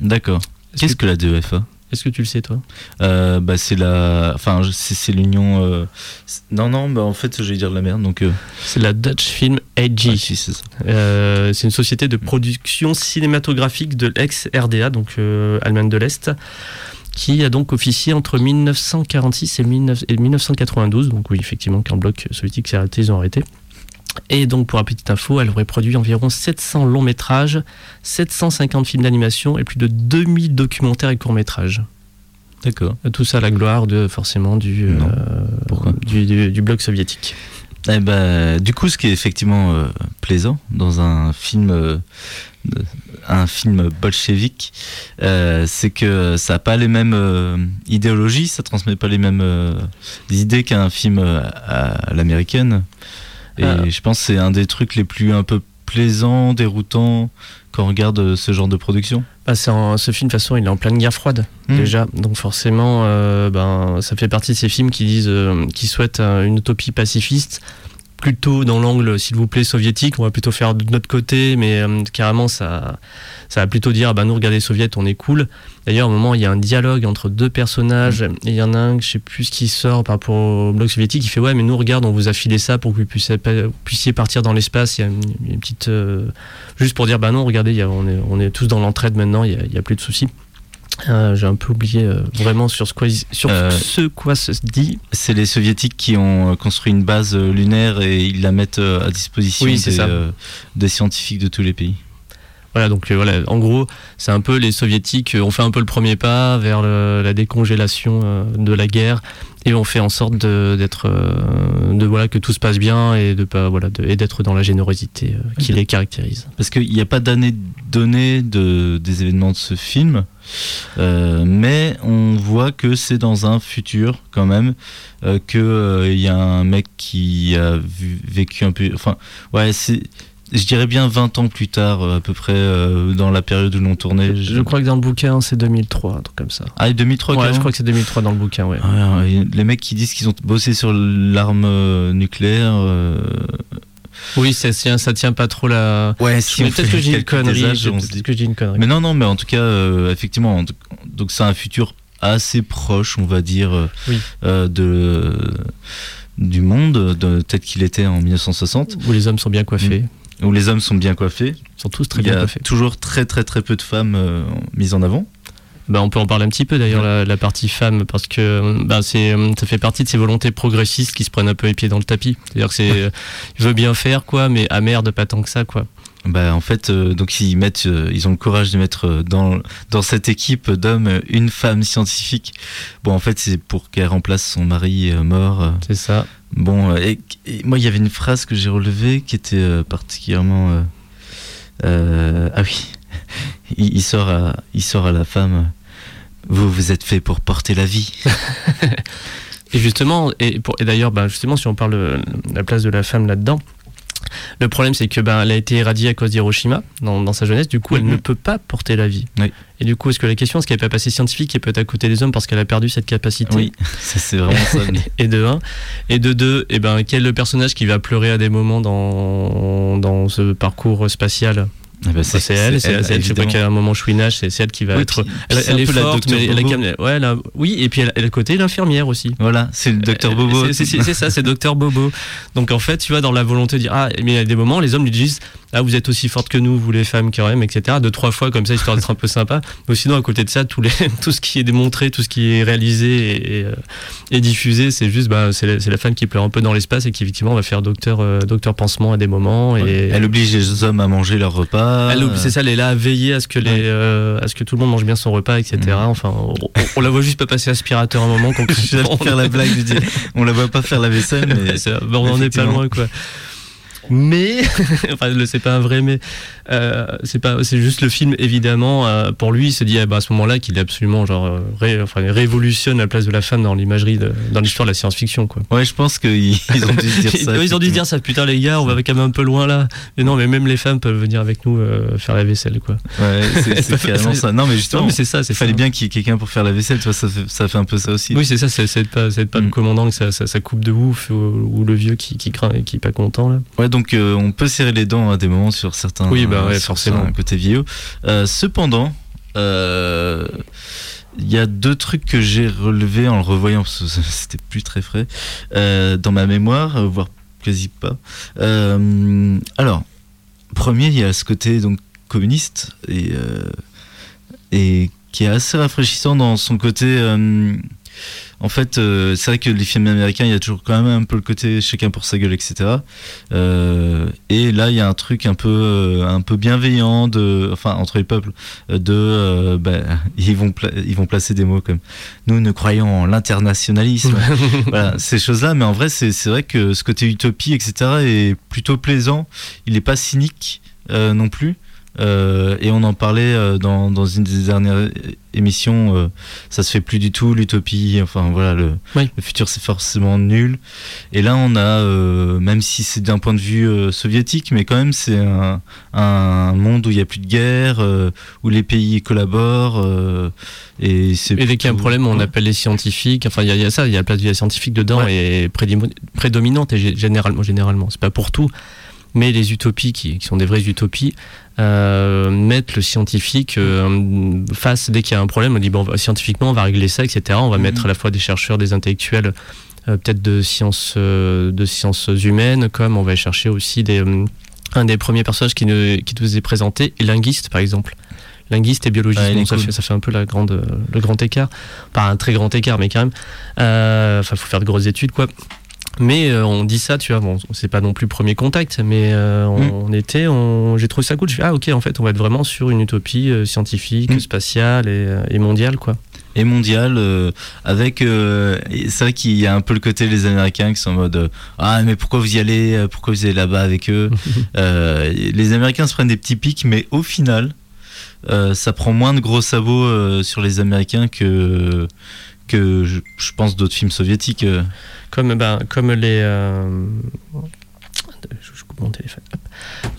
D'accord. Qu'est-ce que la DEFA est-ce que tu le sais toi? Euh, Bah c'est la, enfin c'est l'union. Euh, non non, bah en fait je vais dire de la merde donc. Euh, c'est la Dutch Film AG. Ah, c'est une société de production cinématographique de l'ex-RDA donc Allemagne de l'Est qui a donc officié entre 1946 et, 1992. Donc oui effectivement quand le bloc soviétique s'est arrêté ils ont arrêté. Et donc, pour la petite info, elle aurait produit environ 700 longs métrages, 750 films d'animation et plus de 2000 documentaires et courts métrages. D'accord. Tout ça à la gloire de forcément du, euh, du, du, bloc soviétique. Eh ben, du coup, ce qui est effectivement euh, plaisant dans un film, euh, un film bolchevique, c'est que ça n'a pas les mêmes idéologies, ça transmet pas les mêmes idées qu'un film à l'américaine. Et ah. je pense que c'est un des trucs les plus un peu plaisants, déroutants quand on regarde euh, ce genre de production bah, Ce film, de toute façon, il est en pleine guerre froide, hmm. déjà. Donc forcément, euh, ben, ça fait partie de ces films qui disent, euh, qui souhaitent une utopie pacifiste plutôt dans l'angle, s'il vous plaît, soviétique. On va plutôt faire de notre côté, mais euh, carrément, ça, ça va plutôt dire, ah bah nous, regardez les soviets, on est cool. D'ailleurs, au moment, il y a un dialogue entre deux personnages, et il y en a un, je sais plus ce qui sort par rapport au bloc soviétique, il fait, ouais, mais nous, regarde, on vous a filé ça pour que vous puissiez, puissiez partir dans l'espace. Il y a une, petite. Euh, juste pour dire, bah non, regardez, on, est, on est tous dans l'entraide maintenant, il n'y a, a, plus de soucis. Euh, j'ai un peu oublié euh, vraiment sur, ce quoi, sur euh, ce quoi se dit. C'est les soviétiques qui ont construit une base lunaire et ils la mettent à disposition des, scientifiques de tous les pays. Voilà, donc voilà, en gros, c'est un peu les soviétiques ont fait un peu le premier pas vers la décongélation de la guerre et on fait en sorte d'être, de, voilà, que tout se passe bien et de pas, voilà, et d'être dans la générosité qui les caractérise. Parce qu'il n'y a pas d'année donnée de, des événements de ce film. Euh, mais on voit que c'est dans un futur quand même euh, que il euh, y a un mec qui a vécu un peu enfin ouais c'est je dirais bien 20 ans plus tard, à peu près, dans la période où l'on tournait. Je... crois que dans le bouquin, c'est 2003, un truc comme ça. Ah, 2003 Ouais, je crois que c'est 2003 dans le bouquin, ouais. les mecs qui disent qu'ils ont bossé sur l'arme nucléaire, oui, ça tient, ça tient pas trop la. Ouais, peut-être que j'ai une connerie. que j'ai une connerie. Mais non, non, mais en tout cas, euh, effectivement, donc c'est un futur assez proche, on va dire, euh, euh, de du monde, tel qu'il était en 1960. Où les hommes sont bien coiffés. Où les hommes sont bien coiffés. Ils sont tous très bien coiffés. Toujours très très très peu de femmes mises en avant. Bah, on peut en parler un petit peu d'ailleurs, la, partie femme, parce que bah, c'est, ça fait partie de ces volontés progressistes qui se prennent un peu les pieds dans le tapis. C'est-à-dire que c'est, il veut bien faire, quoi, mais à merde, pas tant que ça, quoi. Bah, en fait, euh, donc ils mettent, euh, ils ont le courage de mettre euh, dans dans cette équipe d'hommes une femme scientifique. Bon, en fait, c'est pour qu'elle remplace son mari mort. C'est ça. Bon, et, moi, il y avait une phrase que j'ai relevée qui était particulièrement. ah oui il, sort à, la femme. Vous, vous êtes fait pour porter la vie. et justement, et, d'ailleurs, bah, justement, si on parle de la place de la femme là-dedans, Le problème, c'est que ben, elle a été irradiée à cause d'Hiroshima dans, dans sa jeunesse. Du coup, elle Mhm. ne peut pas porter la vie. Oui. Et du coup, est-ce que la question, est-ce qu'elle peut passer scientifique et peut être à côté des hommes parce qu'elle a perdu cette capacité Oui, ça c'est vraiment ça. Et de un. Et de deux, eh ben, quel est le personnage qui va pleurer à des moments dans, dans ce parcours spatial? Ah bah, C'est elle, c'est elle. Je sais pas a un moment chouinage, c'est c'est elle qui va Oui, être. puis- Elle, c'est elle est forte, mais elle est. Ouais, elle a- oui, et puis elle, elle a le côté l'infirmière aussi. Voilà, c'est le docteur Euh, Bobo. c'est- ça, c'est Docteur Bobo. Donc en fait, tu vois, dans la volonté de dire ah, mais il y a des moments, les hommes lui disent ah, vous êtes aussi forte que nous, vous les femmes quand même, etc. Deux trois fois comme ça, histoire d'être un peu sympa. Mais sinon, à côté de ça, les, tout ce qui est démontré, tout ce qui est réalisé et, et, euh, et diffusé, c'est juste bah, c'est la, c'est la femme qui pleure un peu dans l'espace et qui effectivement va faire docteur euh, docteur pansement à des moments. Et Elle oblige les hommes à manger leur repas. Elle, c'est ça, elle est là à veiller à ce que les, euh, à ce que tout le monde mange bien son repas, etc. Mhm. Enfin, on, on la voit juste pas passer aspirateur un moment. qu'on- J'allais faire la blague, je dis, on la voit pas faire la vaisselle, mais on en est pas loin, quoi. Mais, enfin, le- c'est pas un vrai mais, euh, c'est pas, c'est juste le film évidemment. euh, pour lui, il se dit ah, bah, à ce moment-là qu'il est absolument genre euh, ré- enfin, révolutionne la place de la femme dans l'imagerie, de- dans l'histoire de la science-fiction, quoi. Ouais, je pense qu'ils ils ont dû se dire ça. ils ont dû se dire ça, putain les gars, on va quand même un peu loin là. Mais non, mais même les femmes peuvent venir avec nous euh, faire la vaisselle, quoi. Ouais, c'est- c'est carrément ça. Non, mais justement, Non, mais c'est ça, c'est il fallait ça. bien qu'il y ait quelqu'un pour faire la vaisselle, tu vois, ça fait, ça fait un peu ça aussi. Oui, c'est ça, c'est c'est pas, c'est pas le Mm. commandant que ça, ça, ça coupe de ouf ou, ou le vieux qui, qui craint et qui est pas content là. Ouais, donc euh, on peut serrer les dents à des moments sur certains. Oui, bah ouais, sur forcément. certains côté vieillot. Euh, cependant, euh, il y a deux trucs que j'ai relevés en le revoyant parce que c'était plus très frais euh, dans ma mémoire, euh, voire quasi pas. Euh, alors, premier, il y a ce côté donc communiste et euh, et qui est assez rafraîchissant dans son côté. En fait, euh, c'est vrai que les films américains, il y a toujours quand même un peu le côté chacun pour sa gueule, etc. Euh, et là, il y a un truc un peu, euh, un peu bienveillant de, enfin, entre les peuples, de, bah, ils vont, ils vont placer des mots comme nous ne croyons en l'internationalisme, voilà, ces choses-là. Mais en vrai, c'est vrai que ce côté utopie, etc., est plutôt plaisant. Il n'est pas cynique non plus. Euh, et on en parlait euh, dans, dans une des dernières émissions. euh, ça se fait plus du tout l'utopie. Enfin voilà, le, Oui. le futur c'est forcément nul. Et là, on a, euh, même si c'est d'un point de vue euh, soviétique, mais quand même c'est un, un monde où il n'y a plus de guerre, euh, où les pays collaborent. euh, et c'est Et dès qu'il y a un problème, on Ouais. appelle les scientifiques. Enfin, il y, y a ça, il y a la place du scientifique dedans et prédimo- prédominante et gé- généralement, généralement, c'est pas pour tout, mais les utopies qui, qui sont des vraies utopies euh, mettent le scientifique euh, face dès qu'il y a un problème. On dit bon, scientifiquement, on va régler ça, etc. On va Mhm. mettre à la fois des chercheurs, des intellectuels, euh, peut-être de sciences, euh, de sciences humaines, comme on va chercher aussi des un des premiers personnages qui, ne, qui nous est présenté est linguiste, par exemple. Linguiste et biologiste, Ouais, Bon, est ça, cool. fait, ça fait un peu la grande, le grand écart. Pas un très grand écart, mais quand même. Enfin, il faut faire de grosses études, quoi. Mais euh, on dit ça, tu vois, bon, c'est pas non plus premier contact, mais euh, Mm. on, était, on, j'ai trouvé ça cool. Je fais, ah ok, en fait, on va être vraiment sur une utopie euh, scientifique, Mm. spatiale et, euh, et mondiale, quoi. et mondial euh, avec c'est vrai qu'il y a un peu le côté les Américains qui sont en mode ah mais pourquoi vous y allez pourquoi vous allez là-bas avec eux les Américains se prennent des petits pics mais au final ça prend moins de gros sabots sur les Américains que que je, je pense d'autres films soviétiques. Comme, ben, comme les. euh, Je, coupe mon téléphone.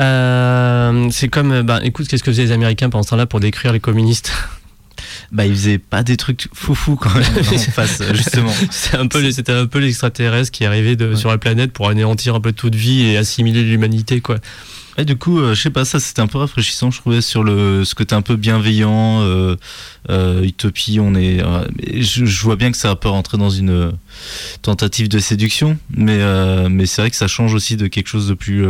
Euh, c'est comme. Ben, écoute, qu'est-ce que faisaient les Américains pendant ce temps-là pour décrire les communistes? Bah ils faisaient pas des trucs foufou quand même en face justement C'est un peu, c'était un peu l'extraterrestre qui arrivait de, Ouais. sur la planète pour anéantir un peu toute vie et assimiler l'humanité, quoi. Et du coup, euh, je sais pas, ça c'était un peu rafraîchissant, je trouvais, sur le ce côté un peu bienveillant, euh, euh, utopie. On est, je, vois bien que ça peut rentrer dans une tentative de séduction, mais mais c'est vrai que ça change aussi de quelque chose de plus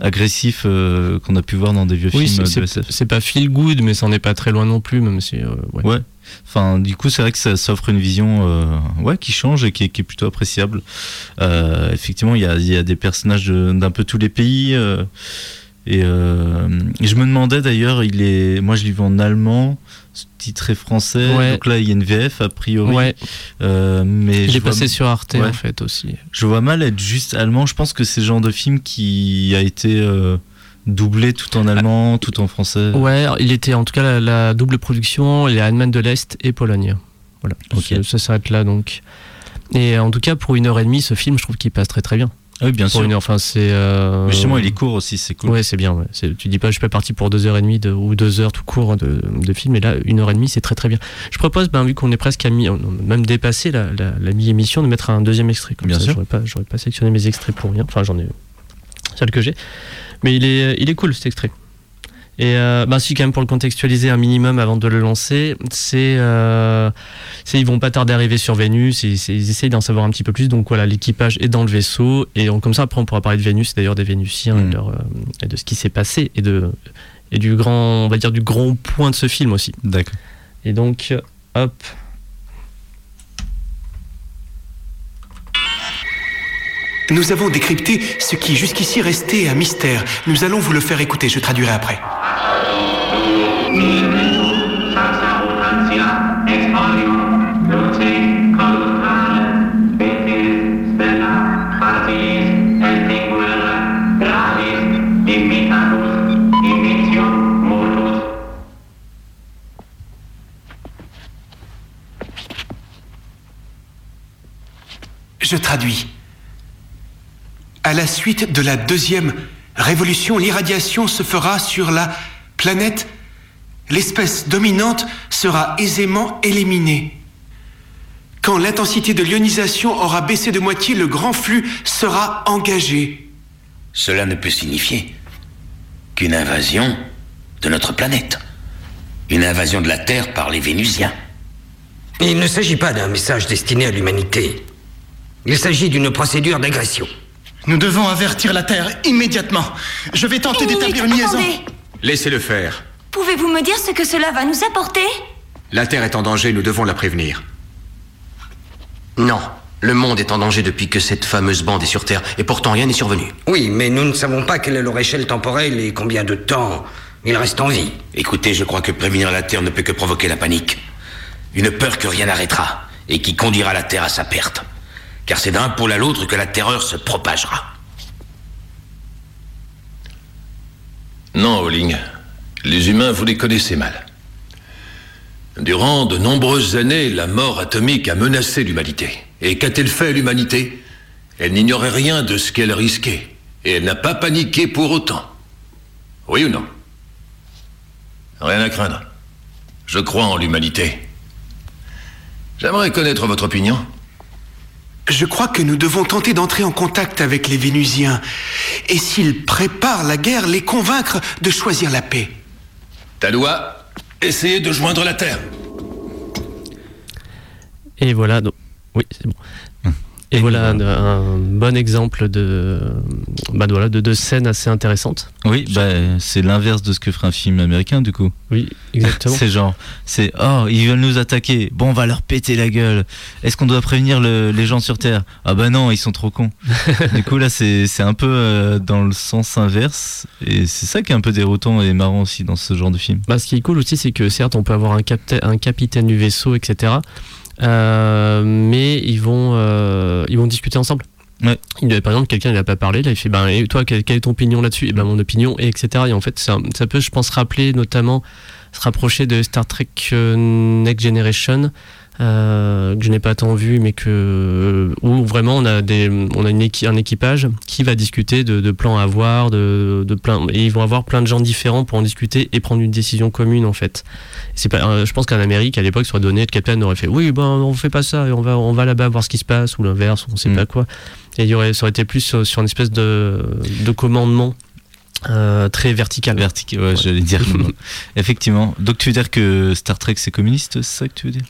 agressif euh, qu'on a pu voir dans des vieux Oui, films c'est- de c'est SF. c'est pas feel good, mais ça en est pas très loin non plus, même si. euh, ouais. Ouais. Enfin, du coup, c'est vrai que ça s'offre une vision euh, ouais, qui change et qui est, qui est plutôt appréciable. Euh, effectivement, il y a, il y a des personnages de- d'un peu tous les pays. Euh, et, euh, et je me demandais d'ailleurs, il est, moi je l'ai vu en allemand, titré français. Ouais. Donc là, il y a une VF a priori. Ouais, Euh, mais il je est passé sur Arte Ouais. en fait aussi. je vois mal être juste allemand. Je pense que c'est le genre de film qui a été euh, doublé tout en allemand, tout en français. Ouais, il était en tout cas la, la double production, il est Allemagne de l'Est et Pologne. Voilà, Ok. ça, ça s'arrête là donc. Et en tout cas, pour une heure et demie, ce film, je trouve qu'il passe très très bien. Oui, bien sûr. une. Enfin, c'est. euh, Mais Justement, il est court aussi, c'est cool. Ouais, c'est bien. ouais. C'est- Tu dis pas, je suis pas parti pour deux heures et demie de- ou deux heures tout court de, de film, et là, une heure et demie, c'est très très bien. Je propose, ben, vu qu'on est presque à mi, même dépassé la, la, la mi-émission, de mettre un deuxième extrait. Comme Bien ça, sûr. J'aurais pas, j'aurais pas sélectionné mes extraits pour rien. Enfin, j'en ai celle que j'ai. Mais il est, il est cool cet extrait. Et euh, bah si quand même pour le contextualiser un minimum avant de le lancer, c'est euh, c'est ils vont pas tarder à arriver sur Vénus, et, ils essayent d'en savoir un petit peu plus. Donc voilà, l'équipage est dans le vaisseau et on- comme ça après on pourra parler de Vénus, d'ailleurs des Vénusiens et, Mm. de leur, euh, et de ce qui s'est passé et de et du grand on va dire du grand point de ce film aussi. D'accord. Et donc hop, Nous avons décrypté ce qui jusqu'ici restait un mystère. Nous allons vous le faire écouter, je traduirai après. Je traduis. À la suite de la deuxième révolution, l'irradiation se fera sur la planète. L'espèce dominante sera aisément éliminée. Quand l'intensité de l'ionisation aura baissé de moitié, le grand flux sera engagé. Cela ne peut signifier qu'une invasion de notre planète. Une invasion de la Terre par les Vénusiens. Il ne s'agit pas d'un message destiné à l'humanité. Il s'agit d'une procédure d'agression. Nous devons avertir la Terre immédiatement. Je vais tenter d'établir une liaison. Laissez-le faire. Pouvez-vous me dire ce que cela va nous apporter? La Terre est en danger, nous devons la prévenir. Non. Le monde est en danger depuis que cette fameuse bande est sur Terre, et pourtant rien n'est survenu. Oui, mais nous ne savons pas quelle est leur échelle temporelle et combien de temps ils restent en vie. Écoutez, je crois que prévenir la Terre ne peut que provoquer la panique. Une peur que rien n'arrêtera et qui conduira la Terre à sa perte. Car c'est d'un pôle à l'autre que la terreur se propagera. Non, Howling. Les humains, vous les connaissez mal. Durant de nombreuses années, la mort atomique a menacé l'humanité. Et qu'a-t-elle fait l'humanité? Elle n'ignorait rien de ce qu'elle risquait. Et elle n'a pas paniqué pour autant. Oui ou non? Rien à craindre. Je crois en l'humanité. J'aimerais connaître votre opinion. Je crois que nous devons tenter d'entrer en contact avec les Vénusiens. Et s'ils préparent la guerre, les convaincre de choisir la paix. Taloua, essayez de joindre la Terre. Et voilà, donc, oui, c'est bon. Et voilà un, un bon exemple de, bah voilà, de, de scènes assez intéressantes. Oui, bah, c'est l'inverse de ce que ferait un film américain du coup. Oui, exactement. c'est genre, c'est oh, ils veulent nous attaquer. Bon, on va leur péter la gueule. Est-ce qu'on doit prévenir le- les gens sur Terre? Ah bah non, ils sont trop cons. du coup là, c'est c'est un peu euh, dans le sens inverse. Et c'est ça qui est un peu déroutant et marrant aussi dans ce genre de film. Bah, ce qui est cool aussi, c'est que certes, on peut avoir un capitaine du vaisseau, etc. euh, mais ils vont, euh, ils vont discuter ensemble. Ouais. Il, par exemple, quelqu'un il a pas parlé, là il fait ben et toi quelle, quelle est ton opinion là-dessus? Et ben mon opinion et etc. Et en fait ça, ça peut je pense rappeler notamment se rapprocher de Star Trek euh, Next Generation que je n'ai pas tant vu mais que où vraiment on a des on a une équi- un équipage qui va discuter de, de plans à avoir de, de plein et ils vont avoir plein de gens différents pour en discuter et prendre une décision commune en fait c'est pas euh, je pense qu'en Amérique à l'époque sur donné le capitaine aurait fait oui ben on fait pas ça et on va on va là-bas voir ce qui se passe ou l'inverse on sait Mm. pas quoi et il y aurait ça aurait été plus sur, sur une espèce de, de commandement euh, très vertical Vertical, ouais, j'allais dire. Effectivement. Donc tu veux dire que Star Trek c'est communiste, c'est ça que tu veux dire?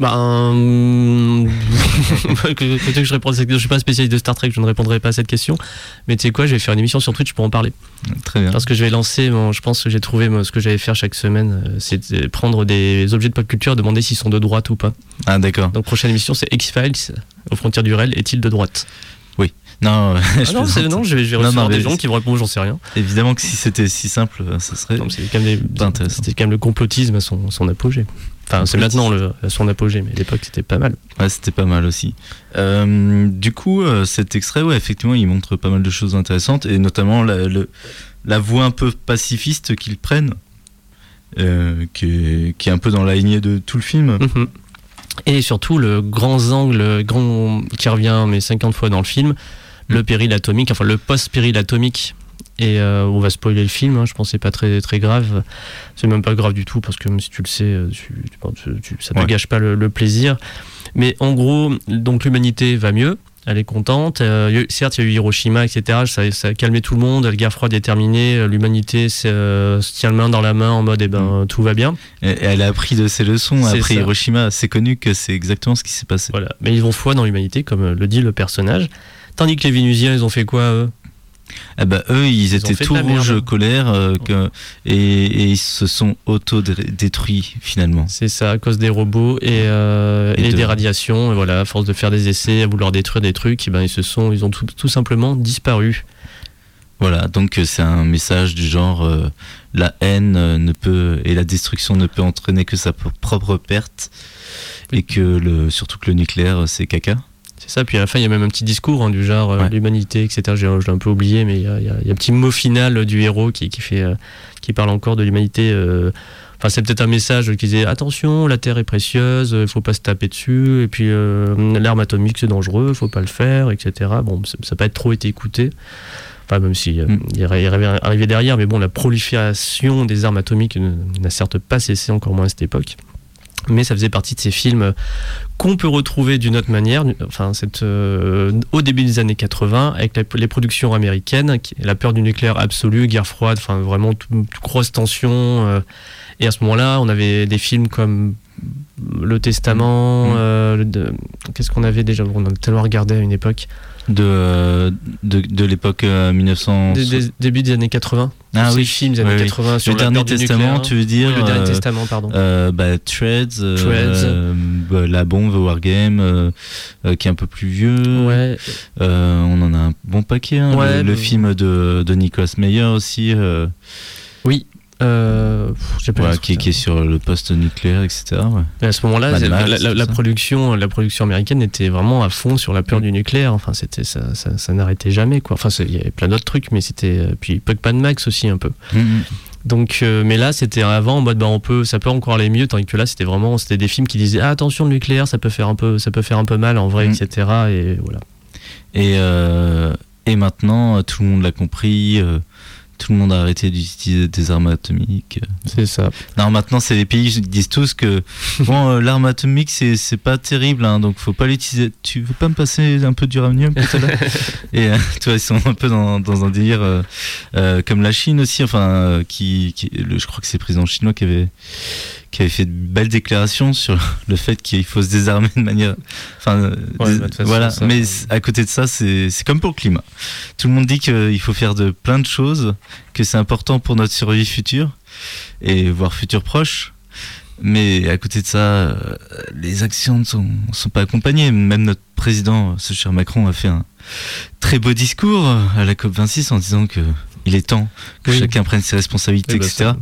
Bah, hum, que, je question. Je suis pas spécialiste de Star Trek, je ne répondrai pas à cette question. Mais tu sais quoi, je vais faire une émission sur Twitch pour en parler. Très bien. Parce que je vais lancer, mon- je pense que j'ai trouvé moi, ce que j'allais faire chaque semaine, euh, c'est prendre des objets de pop culture, demander s'ils sont de droite ou pas. Ah d'accord. Donc prochaine émission, c'est X-Files, aux frontières du réel, est-il de droite? Non, je Ah non, c'est- non, je vais, je vais Non, recevoir non, des gens qui vont répondre, j'en sais rien. Évidemment que si c'était si simple, euh, ça serait. Non, quand. C'était quand même le complotisme à son, son apogée. Enfin, c'est maintenant le, son apogée, mais à l'époque c'était pas mal. Ouais, c'était pas mal aussi. Euh, du coup, euh, cet extrait, ouais, effectivement, il montre pas mal de choses intéressantes et notamment la, le- la voix un peu pacifiste qu'ils prennent, euh, qui, est, qui est un peu dans la lignée de tout le film. Mhm. Et surtout le grand angle grand, qui revient mais 50 fois dans le film, le péril atomique, enfin le post-péril atomique. Et euh, on va spoiler le film, hein, je pense que c'est pas très, très grave. C'est même pas grave du tout parce que même si tu le sais, euh, tu- tu- tu- ça te Ouais. gâche pas le, le plaisir. Mais en gros, donc l'humanité va mieux, elle est contente. Euh, certes, il y a eu Hiroshima, etc. Ça, ça a calmé tout le monde, la guerre froide est terminée, l'humanité euh, se tient le main dans la main en mode eh ben, tout va bien. Et- Elle a appris de ses leçons après ça. Hiroshima. C'est connu que c'est exactement ce qui s'est passé. Voilà. Mais ils vont foi dans l'humanité, comme le dit le personnage. Tandis que les Vénusiens, ils ont fait quoi eux? Ah bah, eux, ils, étaient tout rouges colère euh, que- et, et ils se sont auto-détruits finalement. C'est ça, à cause des robots et, euh, Et et de- des radiations. Et voilà, à force de faire des essais, à vouloir détruire des trucs, et ben, ils, se sont, ils ont tout, tout simplement disparu. Voilà, donc euh, c'est un message du genre euh, la haine ne peut et la destruction ne peut entraîner que sa propre perte et que le surtout que le nucléaire c'est caca. C'est ça, puis à la fin, il y a même un petit discours hein, du genre euh, Ouais. l'humanité, etc. Je l'ai un peu oublié, mais il y a, il y a- il y a un petit mot final du héros qui, qui, fait, euh, qui parle encore de l'humanité. euh, Enfin, c'est peut-être un message qui disait attention, la Terre est précieuse, il faut pas se taper dessus, et puis euh, l'arme atomique c'est dangereux, faut pas le faire, etc. Bon, ça n'a pas trop été écouté. Enfin, même si euh, Mm. il il aurait arrivé derrière, mais bon, la prolifération des armes atomiques ne- n'a certes pas cessé, encore moins à cette époque. Mais ça faisait partie de ces films qu'on peut retrouver d'une autre manière, enfin, cette, euh, au début des années 80, avec la- les productions américaines, qui- la peur du nucléaire absolu, guerre froide, enfin vraiment toute grosse tension. euh, et à ce moment-là, on avait des films comme Le Testament, Mm. euh, qu'est-ce qu'on avait déjà On en a tellement regardé à une époque. De euh, de, de l'époque euh, 1900. Des- des- début des années 80. Ah oui. films des années Oui, oui. 80 sur le dernier testament, nucléaire. tu veux dire Oui, le dernier euh, testament, pardon. euh, bah, Threads, euh, Threads. euh, bah, la bombe Wargame, euh, euh, qui est un peu plus vieux. Ouais. Euh, on en a un bon paquet. hein. Ouais, le, le film de, de Nicolas Meyer aussi. euh, Oui. Euh, pff, qui, est sur le poste nucléaire, etc. ouais. Et à ce moment-là, la, production, la production américaine était vraiment à fond sur la peur du nucléaire. Enfin, c'était ça, ça, ça n'arrêtait jamais quoi. Enfin, il y avait plein d'autres trucs, mais c'était euh, puis Pac-Man Max aussi un peu. Mhm. Donc, euh, mais là, c'était avant en mode bah on peut, ça peut encore aller mieux, tandis que là, c'était vraiment, c'était des films qui disaient ah, attention le nucléaire, ça peut faire un peu, ça peut faire un peu mal en vrai, etc. Et voilà. Et, euh, et maintenant, tout le monde l'a compris. euh, tout le monde a arrêté d'utiliser des armes atomiques. C'est ça. Non, maintenant, c'est les pays qui disent tous que bon, euh, l'arme atomique, c'est c'est pas terrible, hein, donc faut pas l'utiliser. Tu veux pas me passer un peu d'uranium tout à l'heure Et euh, tu vois, ils sont un peu dans, dans un délire euh, euh, comme la Chine aussi, enfin, euh, qui, qui- le- je crois que c'est le président chinois qui avait qui avait fait de belles déclarations sur le fait qu'il faut se désarmer de manière. Enfin, euh, Ouais, bah, façon, voilà. ça, Mais euh, à côté de ça, c'est comme pour le climat. Tout le monde dit qu'il faut faire de plein de choses, que c'est important pour notre survie future et voire futur proche. Mais à côté de ça, euh, les actions ne sont, sont pas accompagnées. Même notre président, ce cher Macron, a fait un très beau discours à la COP26 en disant que il est temps que Oui. chacun prenne ses responsabilités, Oui, bah, etc. ça-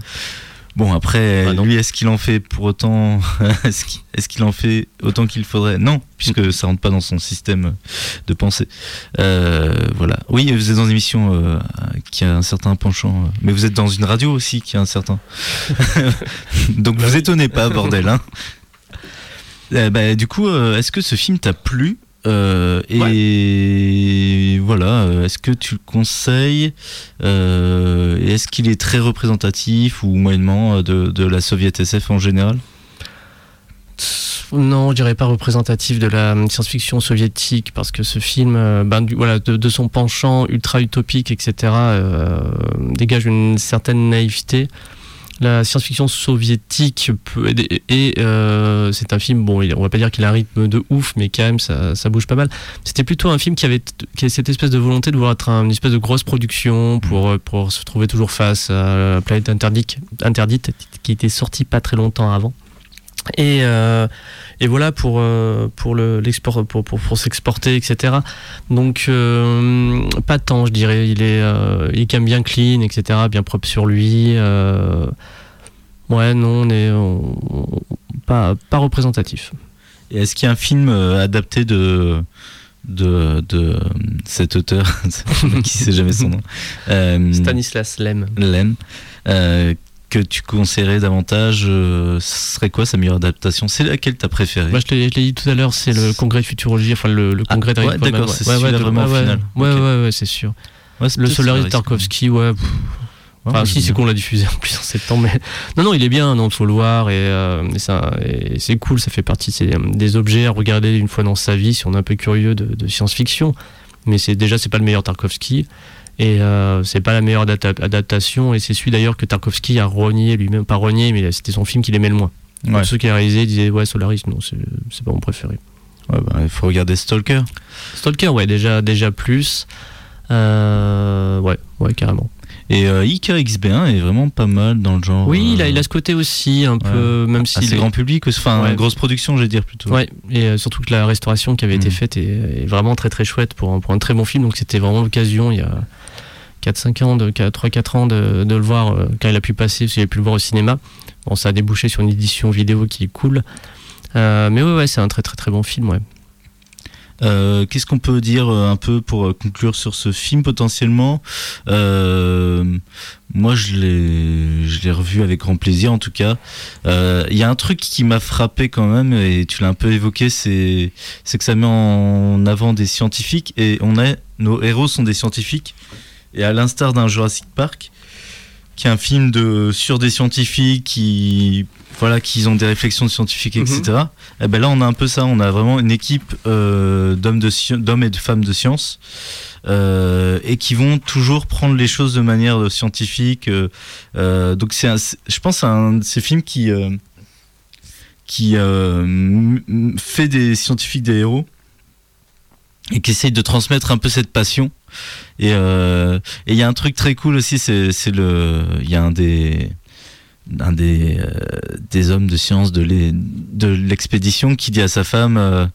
Bon, après, Bah, non. lui, est-ce qu'il en fait pour autant Est-ce qu'il en fait autant qu'il faudrait? Non, puisque ça rentre pas dans son système de pensée. Euh, voilà. Oui, vous êtes dans une émission euh, qui a un certain penchant, euh, mais vous êtes dans une radio aussi qui a un certain. Donc vous étonnez pas, bordel. Hein. Euh, bah, du coup, est-ce que ce film t'a plu? Euh, et voilà, euh, est-ce que tu le conseilles Euh, Est-ce qu'il est très représentatif ou moyennement de, de la Soviet SF en général? Non, je dirais pas représentatif de la science-fiction soviétique, parce que ce film, ben, du- voilà, de, de son penchant ultra utopique, etc., euh, dégage une certaine naïveté. La science-fiction soviétique peut aider- et euh, c'est un film, bon, on va pas dire qu'il a un rythme de ouf, mais quand même ça, bouge pas mal. C'était plutôt un film qui avait, cette espèce de volonté de vouloir être un- une espèce de grosse production pour, euh, pour se trouver toujours face à la planète interdite, interdite qui était sortie pas très longtemps avant. Et, euh, et voilà pour, euh, pour, le, l'export, pour, pour, pour s'exporter, etc. Donc, euh, pas tant, je dirais. Il est, euh, il même bien clean, etc., bien propre sur lui. ouais, non, on est on- on- pas, pas représentatif. Est-ce qu'il y a un film adapté de de, de cet auteur qui sait jamais son nom? Stanislas Lem. Lem, que tu conseillerais davantage euh, Ce serait quoi sa meilleure adaptation? C'est laquelle t'as préférée? Moi, je l'ai dit tout à l'heure, c'est le congrès de futurologie, enfin le, le congrès Ah, ouais, d'accord, c'est Ouais, vraiment ouais, final. Ouais, ouais, ouais, c'est sûr. Le Solaris Tarkovsky, ouais. pff. Enfin, si, c'est qu'on l'a diffusé en plus en septembre. Mais... Non, non, il est bien, non, faut le voir. Et, euh, et c'est cool, ça fait partie euh, des objets à regarder une fois dans sa vie si on est un peu curieux de, de science-fiction. Mais c'est déjà, c'est pas le meilleur Tarkovsky. Et euh, c'est pas la meilleure adapta- adaptation. Et c'est celui d'ailleurs que Tarkovsky a renié lui-même. Pas renié, mais c'était son film qu'il aimait le moins. Ouais. Tous ceux qui a réalisé disaient, ouais, Solaris, non, c'est, c'est pas mon préféré. Ouais, bah, il faut regarder Stalker. Stalker, ouais, déjà, déjà plus. Euh, ouais, ouais, carrément. Et euh, Icar XB1 est vraiment pas mal dans le genre. Oui, il a, euh, il a ce côté aussi, un peu, même si. assez grand public, enfin Ouais. grosse production, je vais dire plutôt. Ouais, et euh, surtout que la restauration qui avait été Mm. faite est, est vraiment très très chouette pour un, pour un très bon film. Donc c'était vraiment l'occasion, il y a 4-5 ans, de, 3-4 ans, de, le voir euh, quand il a pu passer, parce qu'il a pu le voir au cinéma. Bon, ça a débouché sur une édition vidéo qui est cool. Euh, mais ouais, c'est un très très très bon film, ouais. Euh, Qu'est-ce qu'on peut dire un peu pour conclure sur ce film potentiellement? Moi, je l'ai, revu avec grand plaisir en tout cas. Il y a un truc qui m'a frappé quand même et tu l'as un peu évoqué, c'est c'est que ça met en avant des scientifiques et on est nos héros sont des scientifiques et à l'instar d'un Jurassic Park qui est un film de sur des scientifiques qui voilà qui ont des réflexions de scientifiques etc eh ben là on a un peu ça. On a vraiment une équipe euh, d'hommes de sci- d'hommes et de femmes de science euh, et qui vont toujours prendre les choses de manière euh, scientifique euh, donc c'est je pense c'est un de ces films qui qui fait des scientifiques des héros et qui essaye de transmettre un peu cette passion. Et euh, il y a un truc très cool aussi, c'est le, il y a un des un des, euh, des hommes de science de l'e- de l'expédition qui dit à sa femme, euh,